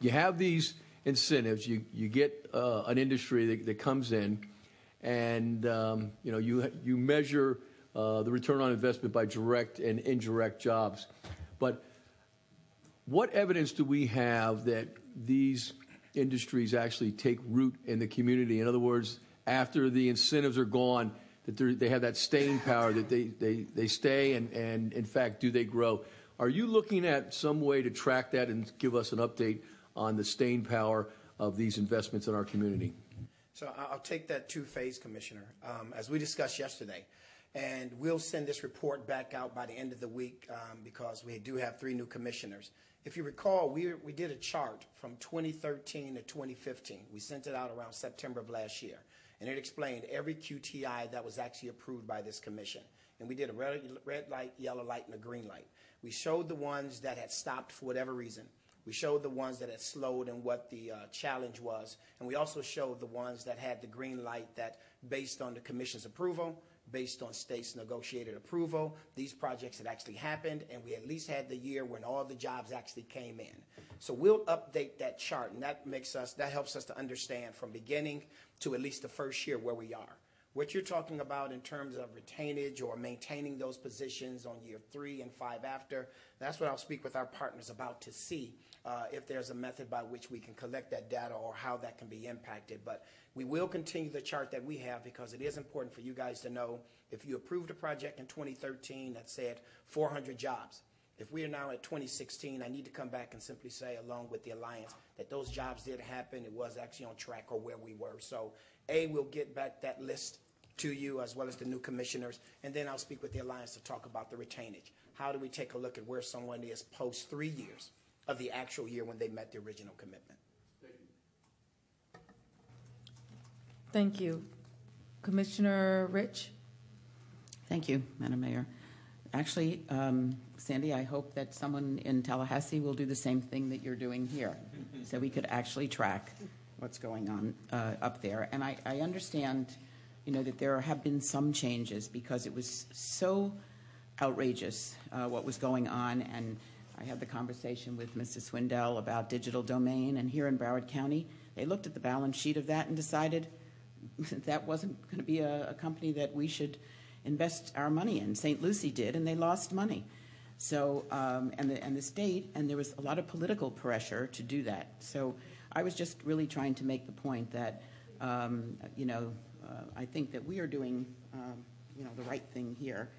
you have these incentives, you you get uh, an industry that, that comes in, and um, you know you you measure the return on investment by direct and indirect jobs, but what evidence do we have that these industries actually take root in the community? In other words, after the incentives are gone, that they're- have that staying power, that they, they, they stay, and, and in fact, do they grow? Are you looking at some way to track that and give us an update on the staying power of these investments in our community? So I'll take that two-phase, Commissioner, um, as we discussed yesterday. And we'll send this report back out by the end of the week um, because we do have three new commissioners. If you recall, we, we did a chart from 2013 to 2015. We sent it out around September of last year. And it explained every QTI that was actually approved by this commission. And we did a red, red light, yellow light, and a green light. We showed the ones that had stopped for whatever reason. We showed the ones that had slowed and what the uh, challenge was. And we also showed the ones that had the green light that, based on the commission's approval, based on states' negotiated approval, these projects had actually happened, and we at least had the year when all the jobs actually came in. So we'll update that chart, and that makes us, that helps us to understand from beginning to at least the first year where we are. What you're talking about in terms of retainage or maintaining those positions on year three and five after, that's what I'll speak with our partners about to see uh, if there's a method by which we can collect that data or how that can be impacted. But we will continue the chart that we have because it is important for you guys to know if you approved a project in 2013 that said 400 jobs, if we are now at 2016, I need to come back and simply say, along with the Alliance, that those jobs did happen. It was actually on track or where we were. So, A, we'll get back that list to you as well as the new commissioners, and then I'll speak with the Alliance to talk about the retainage. How do we take a look at where someone is post three years of the actual year when they met the original commitment? Thank you. Commissioner Rich? Thank you, Madam Mayor. Actually, um, Sandy, I hope that someone in Tallahassee will do the same thing that you're doing here, so we could actually track what's going on uh, up there. And I, I understand, you know, that there have been some changes because it was so outrageous uh, what was going on. And I had the conversation with Mrs. Swindell about digital domain, and here in Broward County, they looked at the balance sheet of that and decided [LAUGHS] that wasn't going to be a, a company that we should invest our money in. St. Lucie did, and they lost money. So, um, and, the, and the state, and there was a lot of political pressure to do that. So I was just really trying to make the point that, um, you know, uh, I think that we are doing, um, you know, the right thing here.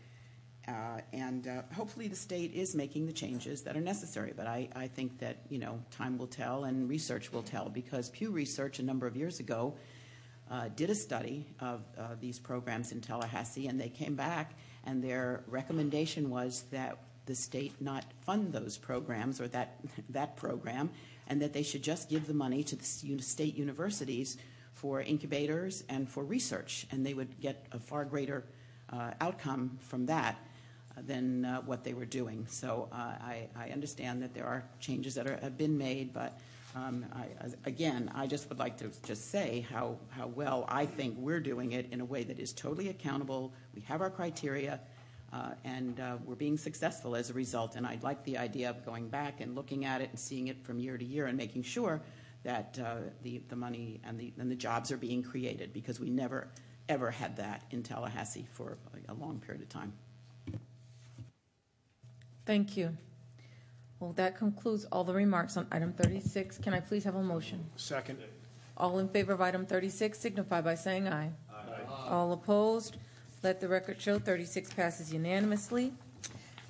Uh, and uh, hopefully the state is making the changes that are necessary. But I, think that, you know, time will tell and research will tell because Pew Research a number of years ago uh, did a study of these programs in Tallahassee, and they came back, and their recommendation was that the state not fund those programs or that [LAUGHS] that program, and that they should just give the money to the state universities for incubators and for research, and they would get a far greater outcome from that than uh, what they were doing. So uh, I, I, understand that there are changes that have been made, but um, I, again, I just would like to just say how, how well I think we're doing it in a way that is totally accountable. We have our criteria, uh, and we're being successful as a result. And I'd like the idea of going back and looking at it and seeing it from year to year and making sure that the, the money and the, and the jobs are being created because we never, ever had that in Tallahassee for a long period of time. Thank you. Well, that concludes all the remarks on item 36. Can I please have a motion? Second. All in favor of item 36 signify by saying aye. Aye. All opposed? Let the record show 36 passes unanimously.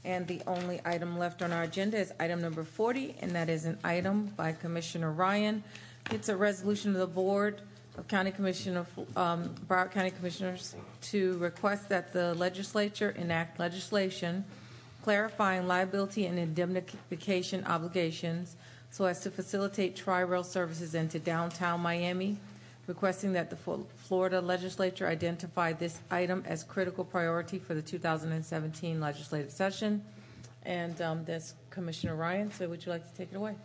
And the only item left on our agenda is item number 40, and that is an item by Commissioner Ryan. It's a resolution of the Board of County Commissioner, um, Broward County Commissioners to request that the legislature enact legislation clarifying liability and indemnification obligations so as to facilitate tri-rail services into downtown Miami, requesting that the Florida legislature identify this item as critical priority for the 2017 legislative session. And um, that's Commissioner Ryan. So would you like to take it away?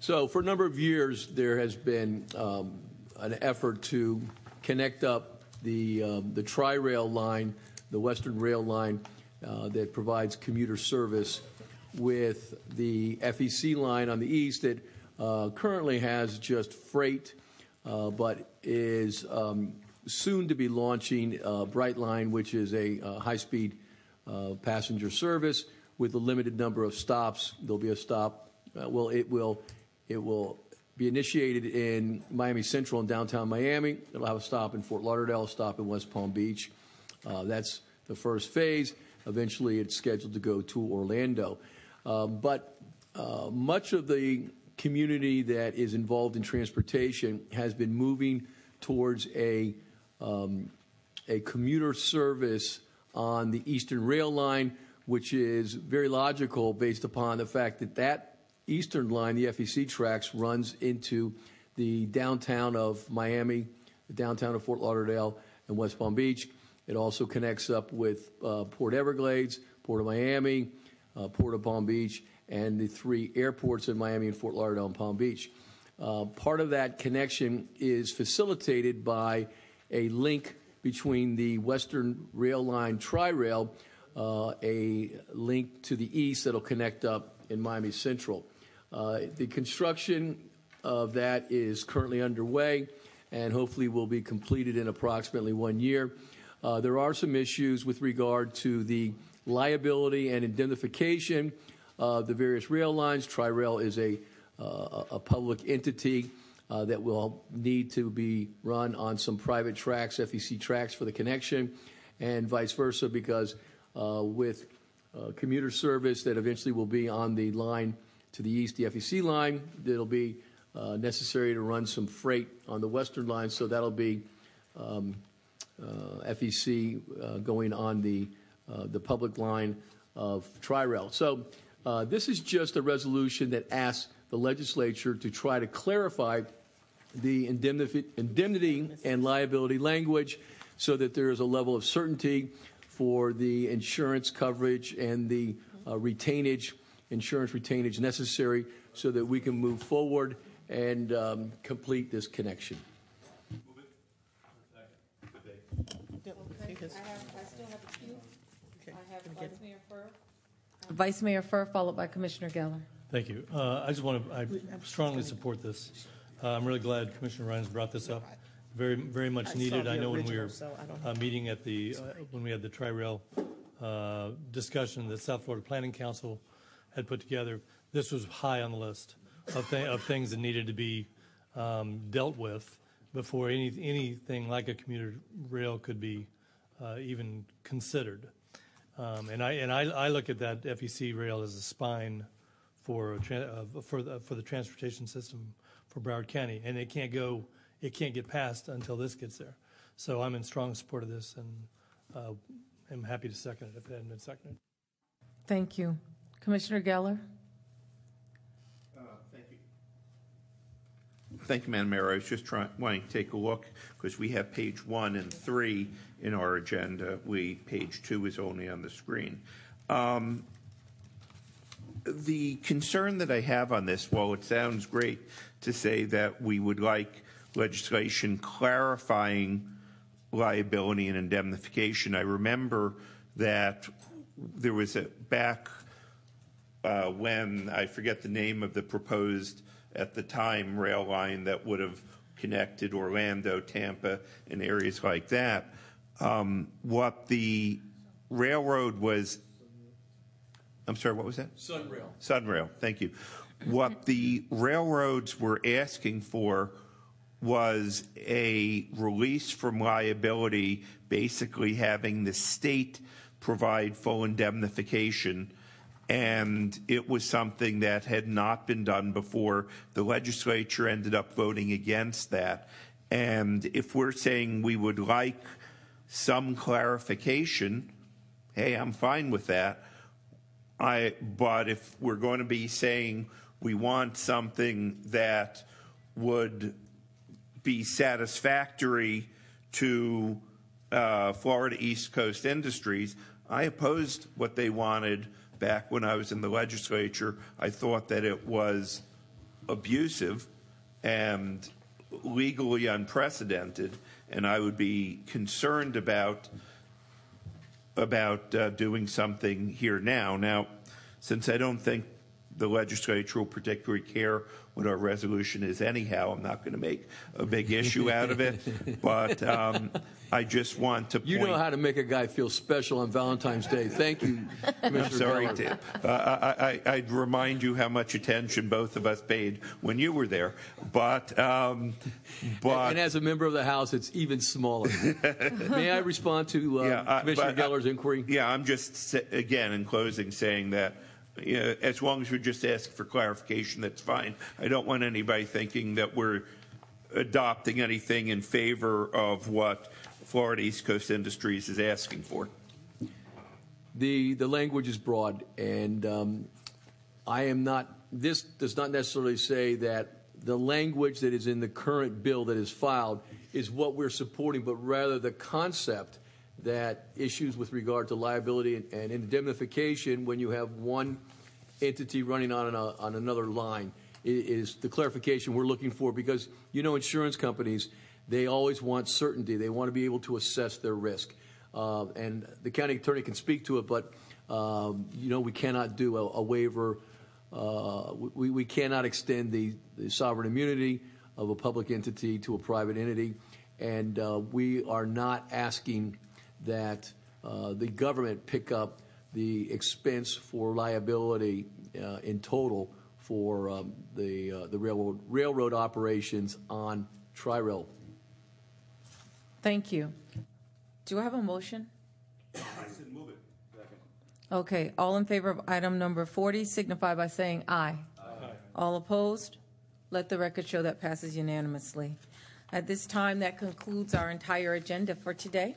So for a number of years, there has been um, an effort to connect up the, um, the tri-rail line, the Western Rail line, that provides commuter service with the FEC line on the east that uh, currently has just freight, uh, but is um, soon to be launching uh, Brightline, which is a uh, high-speed uh, passenger service with a limited number of stops. There'll be a stop. well, it will it will be initiated in Miami Central and downtown Miami. It'll have a stop in Fort Lauderdale, a stop in West Palm Beach. that's the first phase. Eventually, it's scheduled to go to Orlando. Um, but uh, much of the community that is involved in transportation has been moving towards a um, a commuter service on the Eastern Rail Line, which is very logical based upon the fact that that Eastern line, the FEC tracks, runs into the downtown of Miami, the downtown of Fort Lauderdale, and West Palm Beach. It also connects up with uh, Port Everglades, Port of Miami, uh, Port of Palm Beach, and the three airports in Miami and Fort Lauderdale and Palm Beach. Uh, part of that connection is facilitated by a link between the Western Rail Line Tri-Rail, uh, a link to the east that'll connect up in Miami Central. Uh, the construction of that is currently underway, and hopefully will be completed in approximately one year. Uh, there are some issues with regard to the liability and indemnification of the various rail lines. Tri-Rail is a, uh, public entity uh, that will need to be run on some private tracks, FEC tracks for the connection, and vice versa, because with commuter service that eventually will be on the line to the east, the FEC line, it'll be necessary to run some freight on the western line, so that'll be um, FEC uh, going on the, uh, the public line of Tri-Rail. So uh, this is just a resolution that asks the legislature to try to clarify the indemnity, indemnity and liability language so that there is a level of certainty for the insurance coverage and the uh, retainage, insurance retainage necessary so that we can move forward and um, complete this connection. Vice Mayor Furr. Vice Mayor Furr, followed by Commissioner Geller. Thank you. Uh, I just want to, I strongly support this. Uh, I'm really glad Commissioner Ryan's brought this up. Very, very much saw needed. the I know when we were so I don't uh, meeting at the, uh, when we had the Tri-Rail uh, discussion that South Florida Planning Council had put together, this was high on the list of, thi- of things that needed to be um, dealt with before any, anything like a commuter rail could be uh, even considered. Um, and I and I, I look at that FEC rail as a spine uh, for the, for the transportation system for Broward County, and it can't go, it can't get passed until this gets there. So I'm in strong support of this, and uh, I'm happy to second it if it hadn't been seconded. Thank you. Commissioner Geller? Thank you, Madam Mayor. I was just trying, wanting to take a look, because we have page one and three in our agenda. We, page two is only on the screen. Um, The concern that I have on this, while it sounds great to say that we would like legislation clarifying liability and indemnification, I remember that there was a, back uh, when, I forget the name of the proposed, at the time, rail line that would have connected Orlando, Tampa, and areas like that. Um, What the railroad was, I'm sorry, what was that? Sunrail. Sunrail, thank you. What the railroads were asking for was a release from liability, basically having the state provide full indemnification. And it was something that had not been done before. The legislature ended up voting against that. And if we're saying we would like some clarification, hey, I'm fine with that. I, but if we're going to be saying we want something that would be satisfactory to uh, Florida East Coast Industries, I opposed what they wanted back when I was in the legislature. I thought that it was abusive and legally unprecedented, and I would be concerned about about uh, doing something here now. Now, since I don't think the legislature will particularly care what our resolution is anyhow, I'm not going to make a big issue out of it. But um, I just want to You point. know how to make a guy feel special on Valentine's Day. Thank you, [LAUGHS] Commissioner I'm sorry. Tim. Uh, I, I, I'd remind you how much attention both of us paid when you were there. But, um, but And as a member of the House, it's even smaller. [LAUGHS] May I respond to uh, Yeah, uh, Commissioner but, Geller's inquiry? Yeah, I'm just, again, in closing, saying that you know, as long as we're just asking for clarification, that's fine. I don't want anybody thinking that we're adopting anything in favor of what Florida East Coast Industries is asking for. The, the language is broad, and um, I am not, this does not necessarily say that the language that is in the current bill that is filed is what we're supporting, but rather the concept that issues with regard to liability and- indemnification when you have one entity running on, another line. Is the clarification we're looking for because you know insurance companies they always want certainty. They want to be able to assess their risk. Uh, and the county attorney can speak to it but um, you know we cannot do a, waiver. Uh, we, cannot extend the, the sovereign immunity of a public entity to a private entity. And uh, we are not asking that uh, the government pick up the expense for liability uh, in total for um, the, uh, the railroad, railroad operations on Tri-Rail. Thank you. Do I have a motion? Okay, all in favor of item number 40 signify by saying aye. All opposed? Let the record show that passes unanimously. At this time, that concludes our entire agenda for today.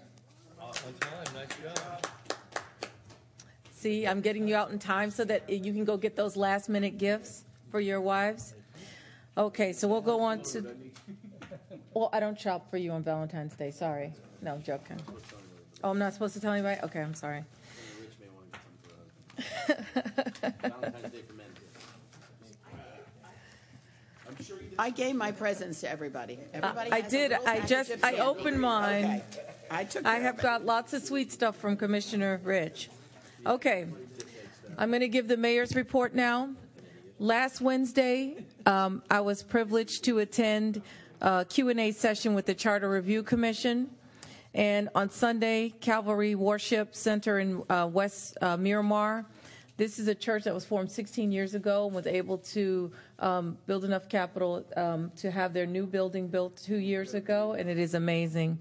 On time, nice job. See, I'm getting you out in time so that you can go get those last minute gifts for your wives. Okay, so we'll go on to. Well, I don't shop for you on Valentine's Day. Sorry. No, I'm joking. Oh, I'm not supposed to tell anybody? Okay, I'm sorry. I gave my presents to everybody. Everybody I did. I just, I opened mine. Okay. I took I have got lots of sweet stuff from Commissioner Rich. Okay. I'm going to give the mayor's report now. Last Wednesday, um, I was privileged to attend a Q&A session with the Charter Review Commission. And on Sunday, Calvary Worship Center in uh, West uh, Miramar. This is a church that was formed 16 years ago and was able to um, build enough capital um, to have their new building built two years ago, and it is amazing.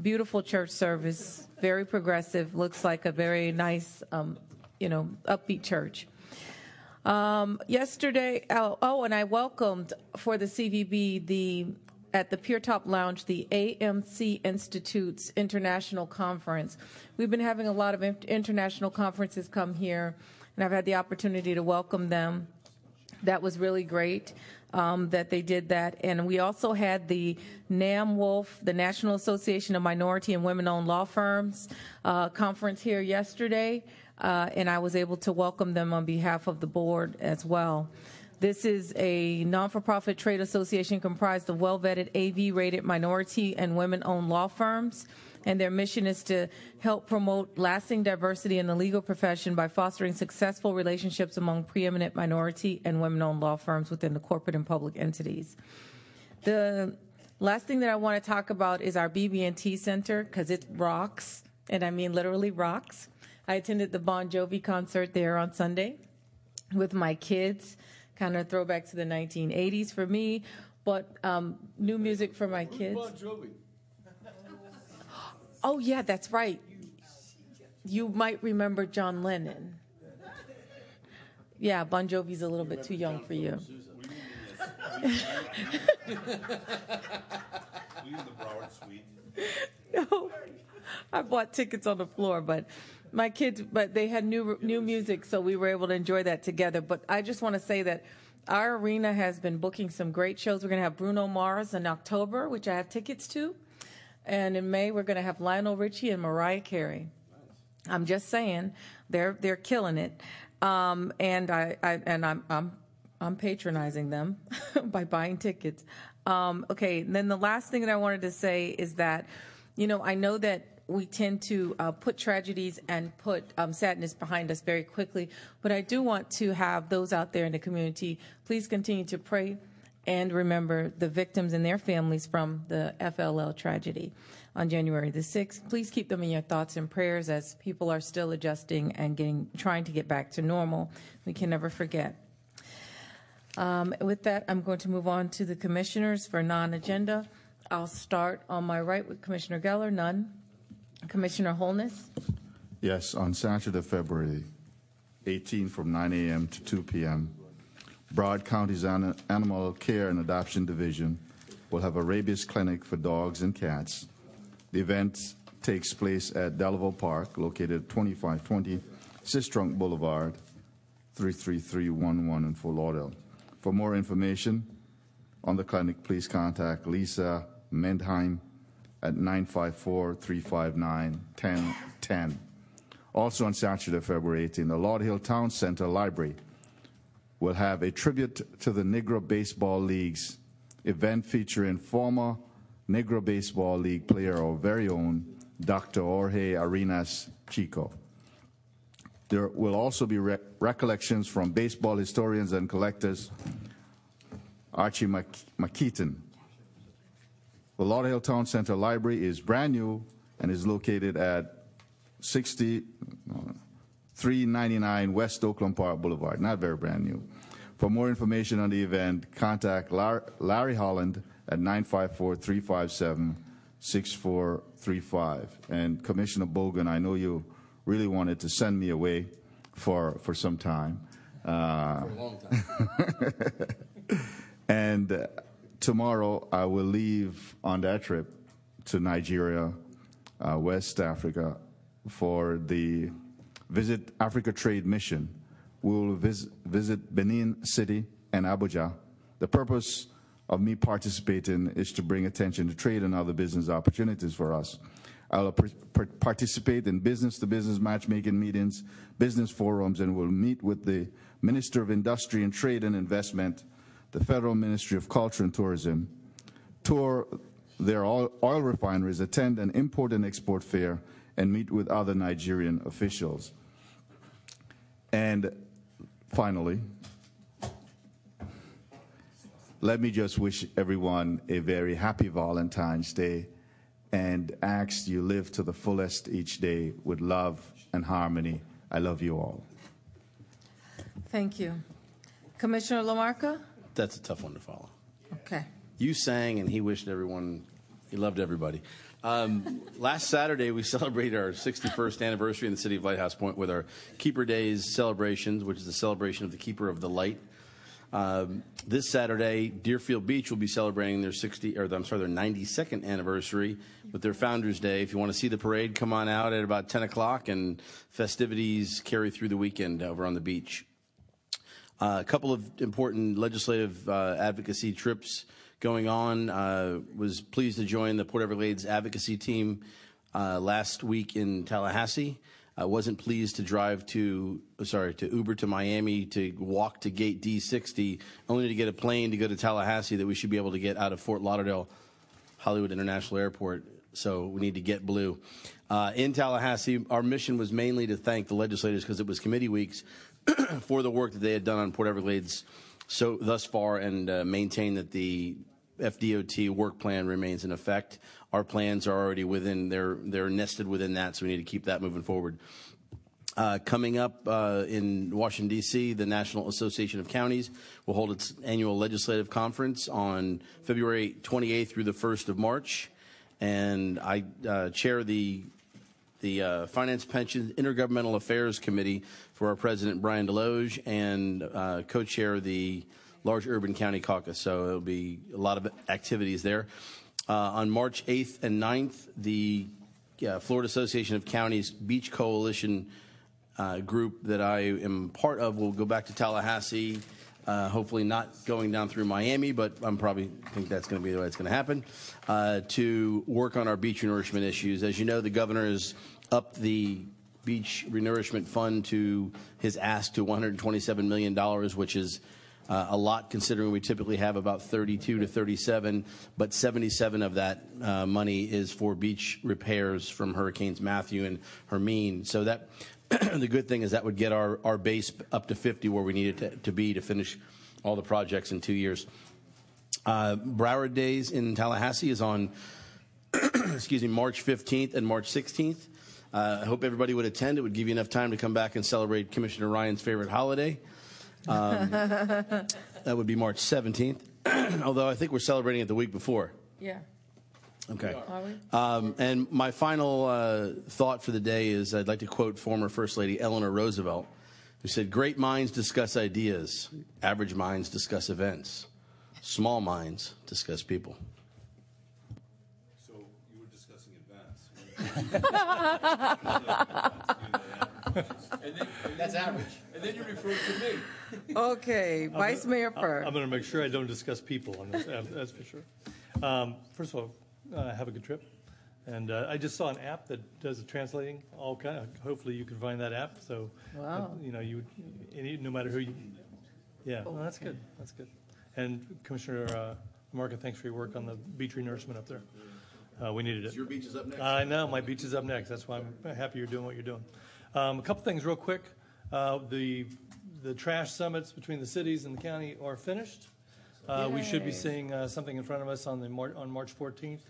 Beautiful church service, very progressive, looks like a very nice, um, you know, upbeat church. Um, yesterday, oh, oh, and I welcomed for the CVB the at the Pier Top Lounge the AMC Institute's International Conference. We've been having a lot of international conferences come here, and I've had the opportunity to welcome them. That was really great um, that they did that. And we also had the NAMWOLF, the National Association of Minority and Women Owned Law Firms, uh, conference here yesterday. Uh, and I was able to welcome them on behalf of the board as well. This is a non for profit trade association comprised of well vetted AV rated minority and women owned law firms. And their mission is to help promote lasting diversity in the legal profession by fostering successful relationships among preeminent minority and women owned law firms within the corporate and public entities. The last thing that I want to talk about is our BB&T Center because it rocks, and I mean literally rocks. I attended the Bon Jovi concert there on Sunday with my kids, kind of throwback to the 1980s for me, but um, new music for my kids. Oh, yeah, that's right. You might remember John Lennon. Yeah, Bon Jovi's a little bit too young for you. [LAUGHS] no, I bought tickets on the floor, but my kids, but they had new new music, so we were able to enjoy that together. But I just want to say that our arena has been booking some great shows. We're going to have Bruno Mars in October, which I have tickets to, and in May we're going to have Lionel Richie and Mariah Carey. I'm just saying, they're they're killing it, um, and I, I and I'm I'm I'm patronizing them [LAUGHS] by buying tickets. Um, okay, and then the last thing that I wanted to say is that, you know, I know that we tend to uh, put tragedies and put um, sadness behind us very quickly, but I do want to have those out there in the community please continue to pray and remember the victims and their families from the FLL tragedy on January the 6th. Please keep them in your thoughts and prayers as people are still adjusting and getting trying to get back to normal. We can never forget. Um, with that, I'm going to move on to the commissioners for non-agenda. I'll start on my right with Commissioner Geller, none. Commissioner Holness, Yes, on Saturday, February 18 from 9 a.m. to 2 p.m., Broward County's An- Animal Care and Adoption Division will have a rabies clinic for dogs and cats. The event takes place at Delaware Park, located at 2520 Sistrunk Boulevard, 33311 in Fort Lauderdale. For more information on the clinic, please contact Lisa Mendheim at 954-359-1010. Also on Saturday, February 18, the Lauderhill Town Center Library will have a tribute to the Negro Baseball League's event featuring former Negro Baseball League player, our very own Dr. Jorge Arenas Chico. There will also be rec- recollections from baseball historians and collectors Archie Mc- McKeaton, The Lauderdale Town Center Library is brand new and is located at 60, uh, 399 West Oakland Park Boulevard. Not very brand new. For more information on the event, contact Larry Holland at 954 357 6435. And Commissioner Bogen, I know you really wanted to send me away for, for some time. Uh, For a long time. [LAUGHS] and uh, tomorrow I will leave on that trip to Nigeria, uh, West Africa, for the Visit Africa Trade Mission. We will vis- visit Benin City and Abuja. The purpose of me participating is to bring attention to trade and other business opportunities for us. I'll par- par- participate in business to business matchmaking meetings, business forums, and will meet with the Minister of Industry and Trade and Investment, the Federal Ministry of Culture and Tourism, tour their oil refineries, attend an import and export fair, and meet with other Nigerian officials. And finally, let me just wish everyone a very happy Valentine's Day and ask you live to the fullest each day with love and harmony. I love you all. Thank you. Commissioner LaMarca? That's a tough one to follow. Okay. You sang, and he wished everyone, he loved everybody. Um, last Saturday, we [LAUGHS] celebrated our 61st anniversary in the city of Lighthouse Point with our Keeper Days celebrations, which is the celebration of the Keeper of the Light. Um, this Saturday, Deerfield Beach will be celebrating their 60, or I'm sorry, their 92nd anniversary with their Founders Day. If you want to see the parade, come on out at about 10 o'clock, and festivities carry through the weekend over on the beach. Uh, a couple of important legislative uh, advocacy trips going on. Uh, was pleased to join the Port Everglades advocacy team uh, last week in Tallahassee. I wasn't pleased to drive to, sorry, to Uber to Miami to walk to gate D60, only to get a plane to go to Tallahassee that we should be able to get out of Fort Lauderdale Hollywood International Airport. So we need to get blue. Uh, in Tallahassee, our mission was mainly to thank the legislators because it was committee weeks [CLEARS THROAT] for the work that they had done on Port Everglades so thus far and uh, maintain that the FDOT work plan remains in effect. Our plans are already within, they're, they're nested within that, so we need to keep that moving forward. Uh, coming up uh, in Washington, D.C., the National Association of Counties will hold its annual legislative conference on February 28th through the 1st of March. And I uh, chair the, the uh, Finance, Pensions, Intergovernmental Affairs Committee for our president, Bryan Desloge, and uh, co chair the Large Urban County Caucus. So it'll be a lot of activities there. Uh, on March 8th and 9th, the uh, Florida Association of Counties Beach Coalition uh, group that I am part of will go back to Tallahassee. Uh, hopefully, not going down through Miami, but I'm probably think that's going to be the way it's going to happen. Uh, to work on our beach renourishment issues. As you know, the governor has upped the beach renourishment fund to his ask to 127 million dollars, which is uh, a lot considering we typically have about 32 to 37, but 77 of that uh, money is for beach repairs from Hurricanes Matthew and Hermine. So that [CLEARS THROAT] the good thing is that would get our, our base up to 50 where we need it to, to be to finish all the projects in two years. Uh, Broward Days in Tallahassee is on, [CLEARS THROAT] excuse me, March 15th and March 16th. Uh, I hope everybody would attend. It would give you enough time to come back and celebrate Commissioner Ryan's favorite holiday. Um, [LAUGHS] that would be March 17th, [CLEARS THROAT] although I think we're celebrating it the week before. yeah. Okay. Are we? Um, and my final uh, thought for the day is I'd like to quote former First Lady Eleanor Roosevelt, who said, Great minds discuss ideas, average minds discuss events, small minds discuss people. So you were discussing events. [LAUGHS] [LAUGHS] That's average. And then you referred to me. Okay, Vice Mayor Furr. I'm going to make sure I don't discuss people on this, that's- that's for sure. Um, First of all, uh, have a good trip. And uh, I just saw an app that does the translating, all kind of, hopefully you can find that app, so. uh, Wow. You know, you, any- no matter who you, yeah, well, that's good, that's good. And Commissioner uh, Marka, thanks for your work on the beach renourishment up there. Uh, We needed it. Your beach is up next. I know, my beach is up next. That's why I'm happy you're doing what you're doing. Um, a couple things real quick. Uh, the, the trash summits between the cities and the county are finished. Uh, We should be seeing uh, something in front of us on the, Mar- on March 14th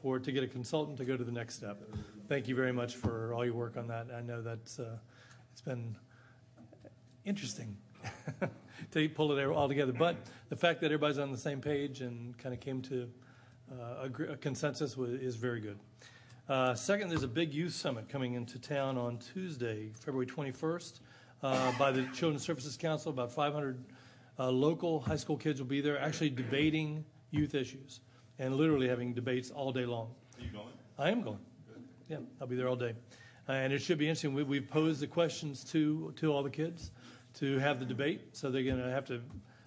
for, to get a consultant to go to the next step. Thank you very much for all your work on that. I know that's, uh, it's been interesting [LAUGHS] to pull it all together. But the fact that everybody's on the same page and kind of came to uh, agree- a consensus is very good. Uh, Second, there's a big youth summit coming into town on Tuesday, February 21st, uh, by the Children's Services Council. About 500 uh, local high school kids will be there, actually debating youth issues and literally having debates all day long. Are you going? I am going. Yeah, I'll be there all day. Uh, and it should be interesting. We, we've posed the questions to, to all the kids to have the debate. So they're going to have to,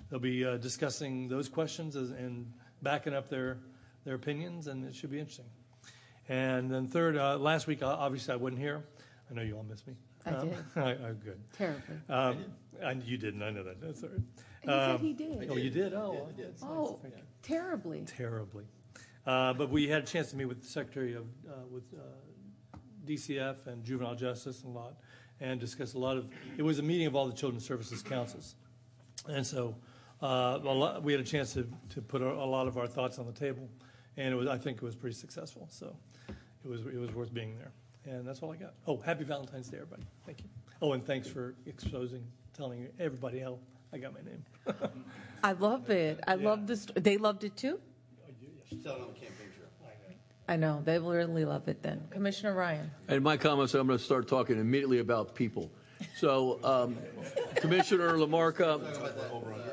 they'll be uh, discussing those questions as, and backing up their, their opinions, and it should be interesting. And then third, uh, last week, uh, obviously, I wasn't here. I know you all missed me. I Um, did. [LAUGHS] I, I, good. Terribly. Um, and you didn't. I know that. That's all right. He said Um, he did. Oh, you did? Oh, I did. Oh, terribly. Terribly. Uh, but we had a chance to meet with the Secretary of, uh, with uh, DCF and Juvenile Justice and a lot, and discuss a lot of, it was a meeting of all the Children's Services Councils. And so uh, a lot, we had a chance to, to put a, a lot of our thoughts on the table, and it was, I think it was pretty successful. So it was, it was worth being there. And that's all I got. Oh, happy Valentine's Day, everybody. Thank you. Oh, and thanks for exposing, telling everybody how I got my name. I love it. I love this. They loved it too? Tell it the campaign trail. I know. They will really love it then. Commissioner Ryan. And in my comments, I'm going to start talking immediately about people. So, um, Commissioner LaMarca,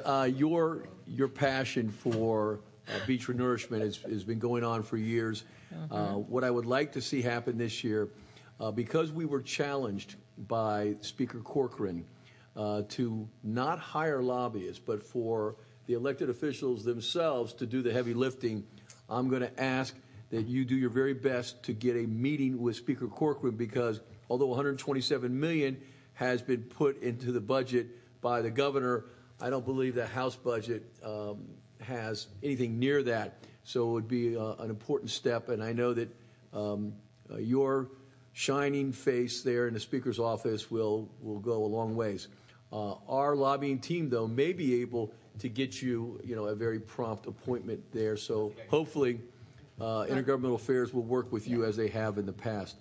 uh, your your passion for uh, beach renourishment has, has been going on for years. Uh, what I would like to see happen this year, because we were challenged by Speaker Corcoran uh, to not hire lobbyists, but for the elected officials themselves to do the heavy lifting, I'm going to ask that you do your very best to get a meeting with Speaker Corcoran because although 127 million has been put into the budget by the governor, I don't believe the House budget um, has anything near that. So it would be uh, an important step, and I know that um, uh, your shining face there in the Speaker's office will will go a long ways. Uh, our lobbying team, though, may be able to get you, you know, a very prompt appointment there. So hopefully, uh, Intergovernmental Affairs will work with you as they have in the past.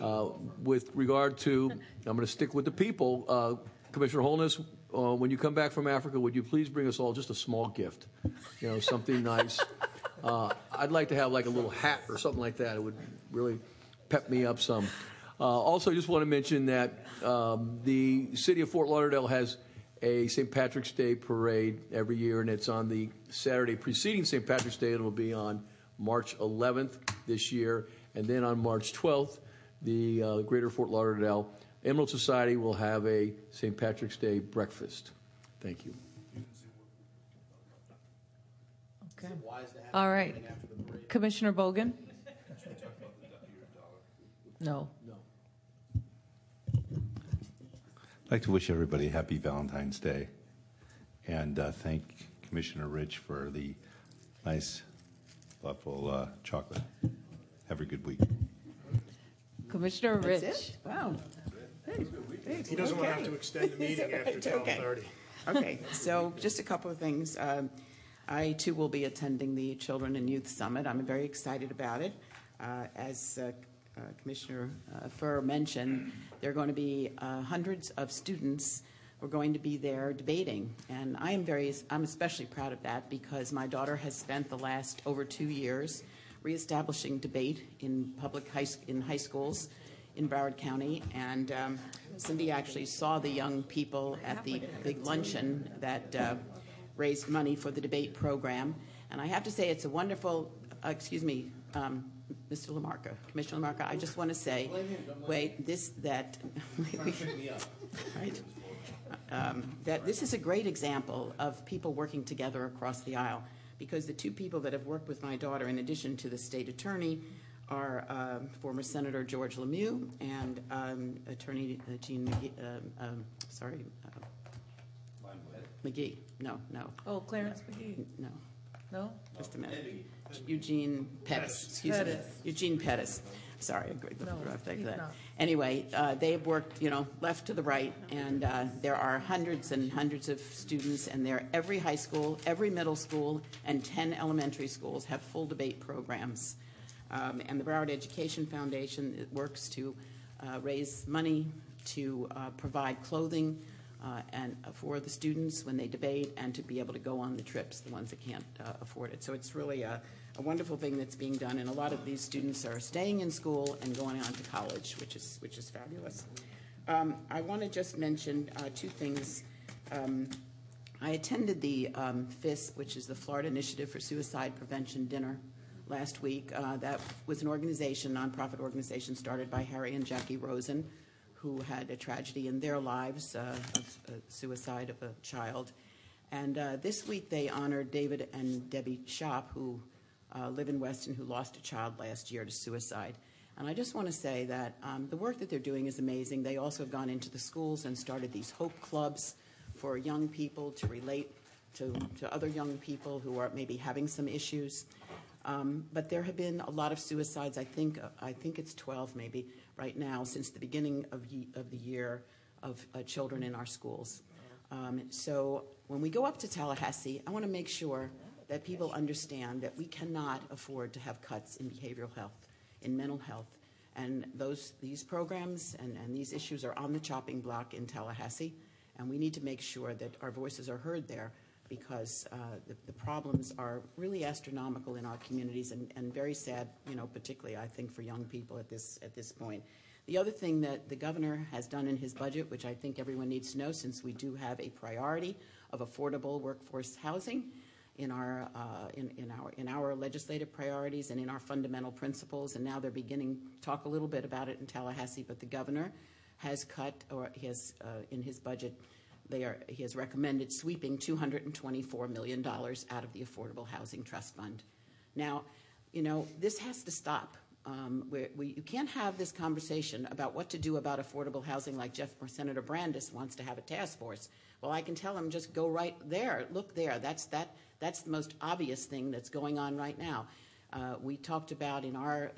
Uh, with regard to, I'm going to stick with the people. Uh, Commissioner Holness, uh, when you come back from Africa, would you please bring us all just a small gift? You know, something [LAUGHS] nice. Uh, I'd like to have like a little hat or something like that. It would really pep me up some. Uh, also, just want to mention that um, the city of Fort Lauderdale has a St. Patrick's Day parade every year, and it's on the Saturday preceding St. Patrick's Day. It'll be on March 11th this year, and then on March 12th, the uh, Greater Fort Lauderdale Emerald Society will have a St. Patrick's Day breakfast. Thank you. Okay. All right. Commissioner Bogen? No. I'd like to wish everybody a happy Valentine's Day and uh, thank Commissioner Rich for the nice, thoughtful uh, chocolate. Have a good week. Commissioner That's Rich. it? Wow. Hey, hey, He doesn't want to have to extend the meeting [LAUGHS] after It's okay. 12:30. Okay, so just a couple of things. Um, I too will be attending the Children and Youth Summit. I'm very excited about it. Uh, As uh, Commissioner uh, Furr mentioned, there are going to be uh, hundreds of students who are going to be there debating. And I am very, I'm especially proud of that because my daughter has spent the last over two years reestablishing debate in public high, in high schools in Broward County. And um, Cindy actually saw the young people at the big luncheon that uh, raised money for the debate program. And I have to say, it's a wonderful, uh, excuse me, um, Mr. LaMarca, Commissioner LaMarca, I just want to say, wait, this, that, [LAUGHS] right? Um, that this is a great example of people working together across the aisle because the two people that have worked with my daughter, in addition to the state attorney, are um, former Senator George Lemieux and um, Attorney uh, Jean McGee, um, sorry, uh, McGee. No, no, Oh, Clarence McGee. no. No? Just a minute. Eugene Pettis. Excuse me. Pettis. Eugene Pettis. Sorry, I agreed with the rough that. Anyway, uh, they have worked, you know, left to the right, and uh, there are hundreds and hundreds of students, and there, every high school, every middle school, and 10 elementary schools have full debate programs. Um, And the Broward Education Foundation it works to uh, raise money to uh, provide clothing uh, and for the students when they debate, and to be able to go on the trips, the ones that can't afford it. So it's really a, a wonderful thing that's being done, and a lot of these students are staying in school and going on to college, which is which is fabulous. Um, I want to just mention uh, two things. Um, I attended the um, FISP, which is the Florida Initiative for Suicide Prevention dinner last week. Uh, that was an organization, nonprofit organization, started by Harry and Jackie Rosen, who had a tragedy in their lives uh, of uh, suicide of a child. And uh, this week they honored David and Debbie Shop, who live in Weston, who lost a child last year to suicide. And I just want to say that um, the work that they're doing is amazing. They also have gone into the schools and started these hope clubs for young people to relate to, to other young people who are maybe having some issues. Um, but there have been a lot of suicides. I think I think it's 12 maybe right now since the beginning of ye- of the year of uh, children in our schools. Um, so when we go up to Tallahassee, I want to make sure that people understand that we cannot afford to have cuts in behavioral health, in mental health, and those these programs and, and these issues are on the chopping block in Tallahassee, and we need to make sure that our voices are heard there because uh, the, the problems are really astronomical in our communities and, and very sad, you know, particularly I think for young people at this at this point. The other thing that the governor has done in his budget, which I think everyone needs to know, since we do have a priority of affordable workforce housing in our uh, in, our in our legislative priorities and in our fundamental principles, and now they're beginning to talk a little bit about it in Tallahassee. But the governor has cut, or he has uh, in his budget, they are, he has recommended sweeping $224 million out of the Affordable Housing Trust Fund. Now, you know, this has to stop. Um, you can't have this conversation about what to do about affordable housing like Senator Brandes wants to have a task force. Well, I can tell him just go right there. Look there. That's, that, that's the most obvious thing that's going on right now. Uh, we talked about in our,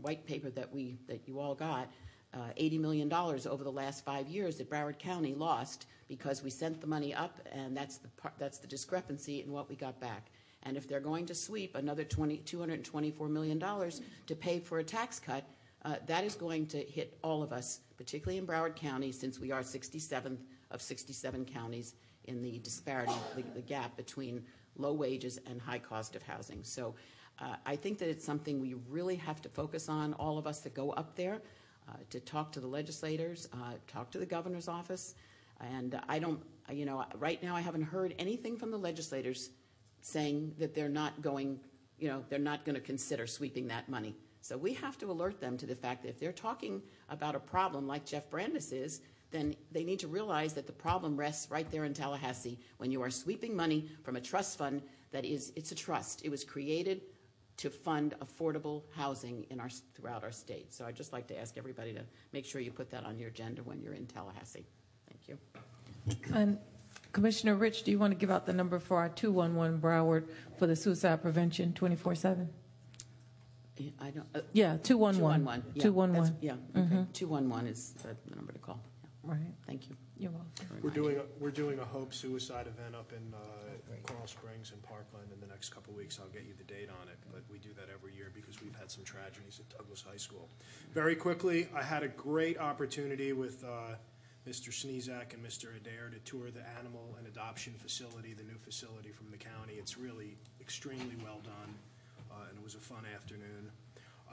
white paper that, you all got uh, $80 million over the last five years that Broward County lost because we sent the money up, and that's the, discrepancy in what we got back. And if they're going to sweep another 20, $224 million to pay for a tax cut, uh, that is going to hit all of us, particularly in Broward County, since we are 67th of 67 counties in the disparity, the gap between low wages and high cost of housing. So uh, I think that it's something we really have to focus on, all of us that go up there, uh, to talk to the legislators, uh, talk to the governor's office. And I don't, you know, right now I haven't heard anything from the legislators saying that they're not going, you know, they're not going to consider sweeping that money. So we have to alert them to the fact that if they're talking about a problem like Jeff Brandes is, then they need to realize that the problem rests right there in Tallahassee when you are sweeping money from a trust fund that is, it's a trust. It was created to fund affordable housing in our, throughout our state. So I'd just like to ask everybody to make sure you put that on your agenda when you're in Tallahassee. Thank you. And Commissioner Rich, do you want to give out the number for our 211 Broward for the suicide prevention 24/7? I don't. Uh, Yeah, 211. 211. Yeah, 211. that's- Yeah, okay. Mhm. 211 is the number to call. Yeah. Right. Thank you. You're welcome. We're doing, a- we're doing a Hope Suicide event up in uh, Coral Springs and Parkland in the next couple of weeks. I'll get you the date on it, but we do that every year because we've had some tragedies at Douglas High School. Very quickly, I had a great opportunity with uh, Mr. Sneezak and Mr. Adair to tour the animal and adoption facility, the new facility from the county. It's really extremely well done, uh, and it was a fun afternoon.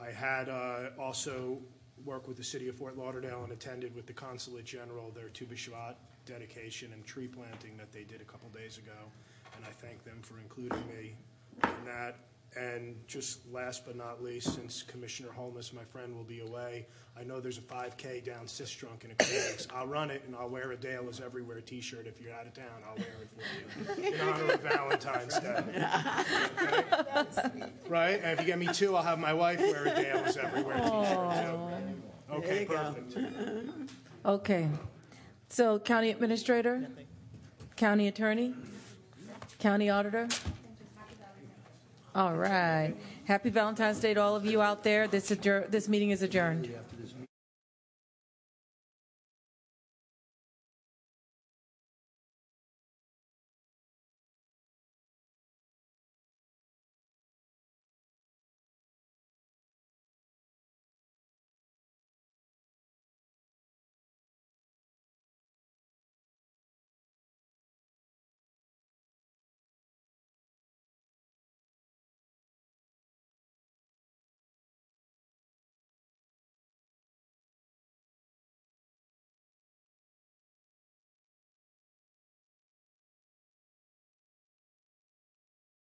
I had uh, also worked with the city of Fort Lauderdale and attended with the consulate general their Tu B'Shvat dedication and tree planting that they did a couple days ago, and I thank them for including me in that. And just last but not least, since Commissioner Holness, my friend, will be away, I know there's a 5K down Sistrunk in a couple weeks. I'll run it, and I'll wear a Dale is Everywhere T-shirt. If you're out of town, I'll wear it for you in honor of Valentine's Day. [LAUGHS] Right? And if you get me two, I'll have my wife wear a Dale is Everywhere T-shirt too. Okay, perfect. Okay. So County Administrator, County Attorney, County Auditor. All right. Happy Valentine's Day to all of you out there. This this meeting is adjourned.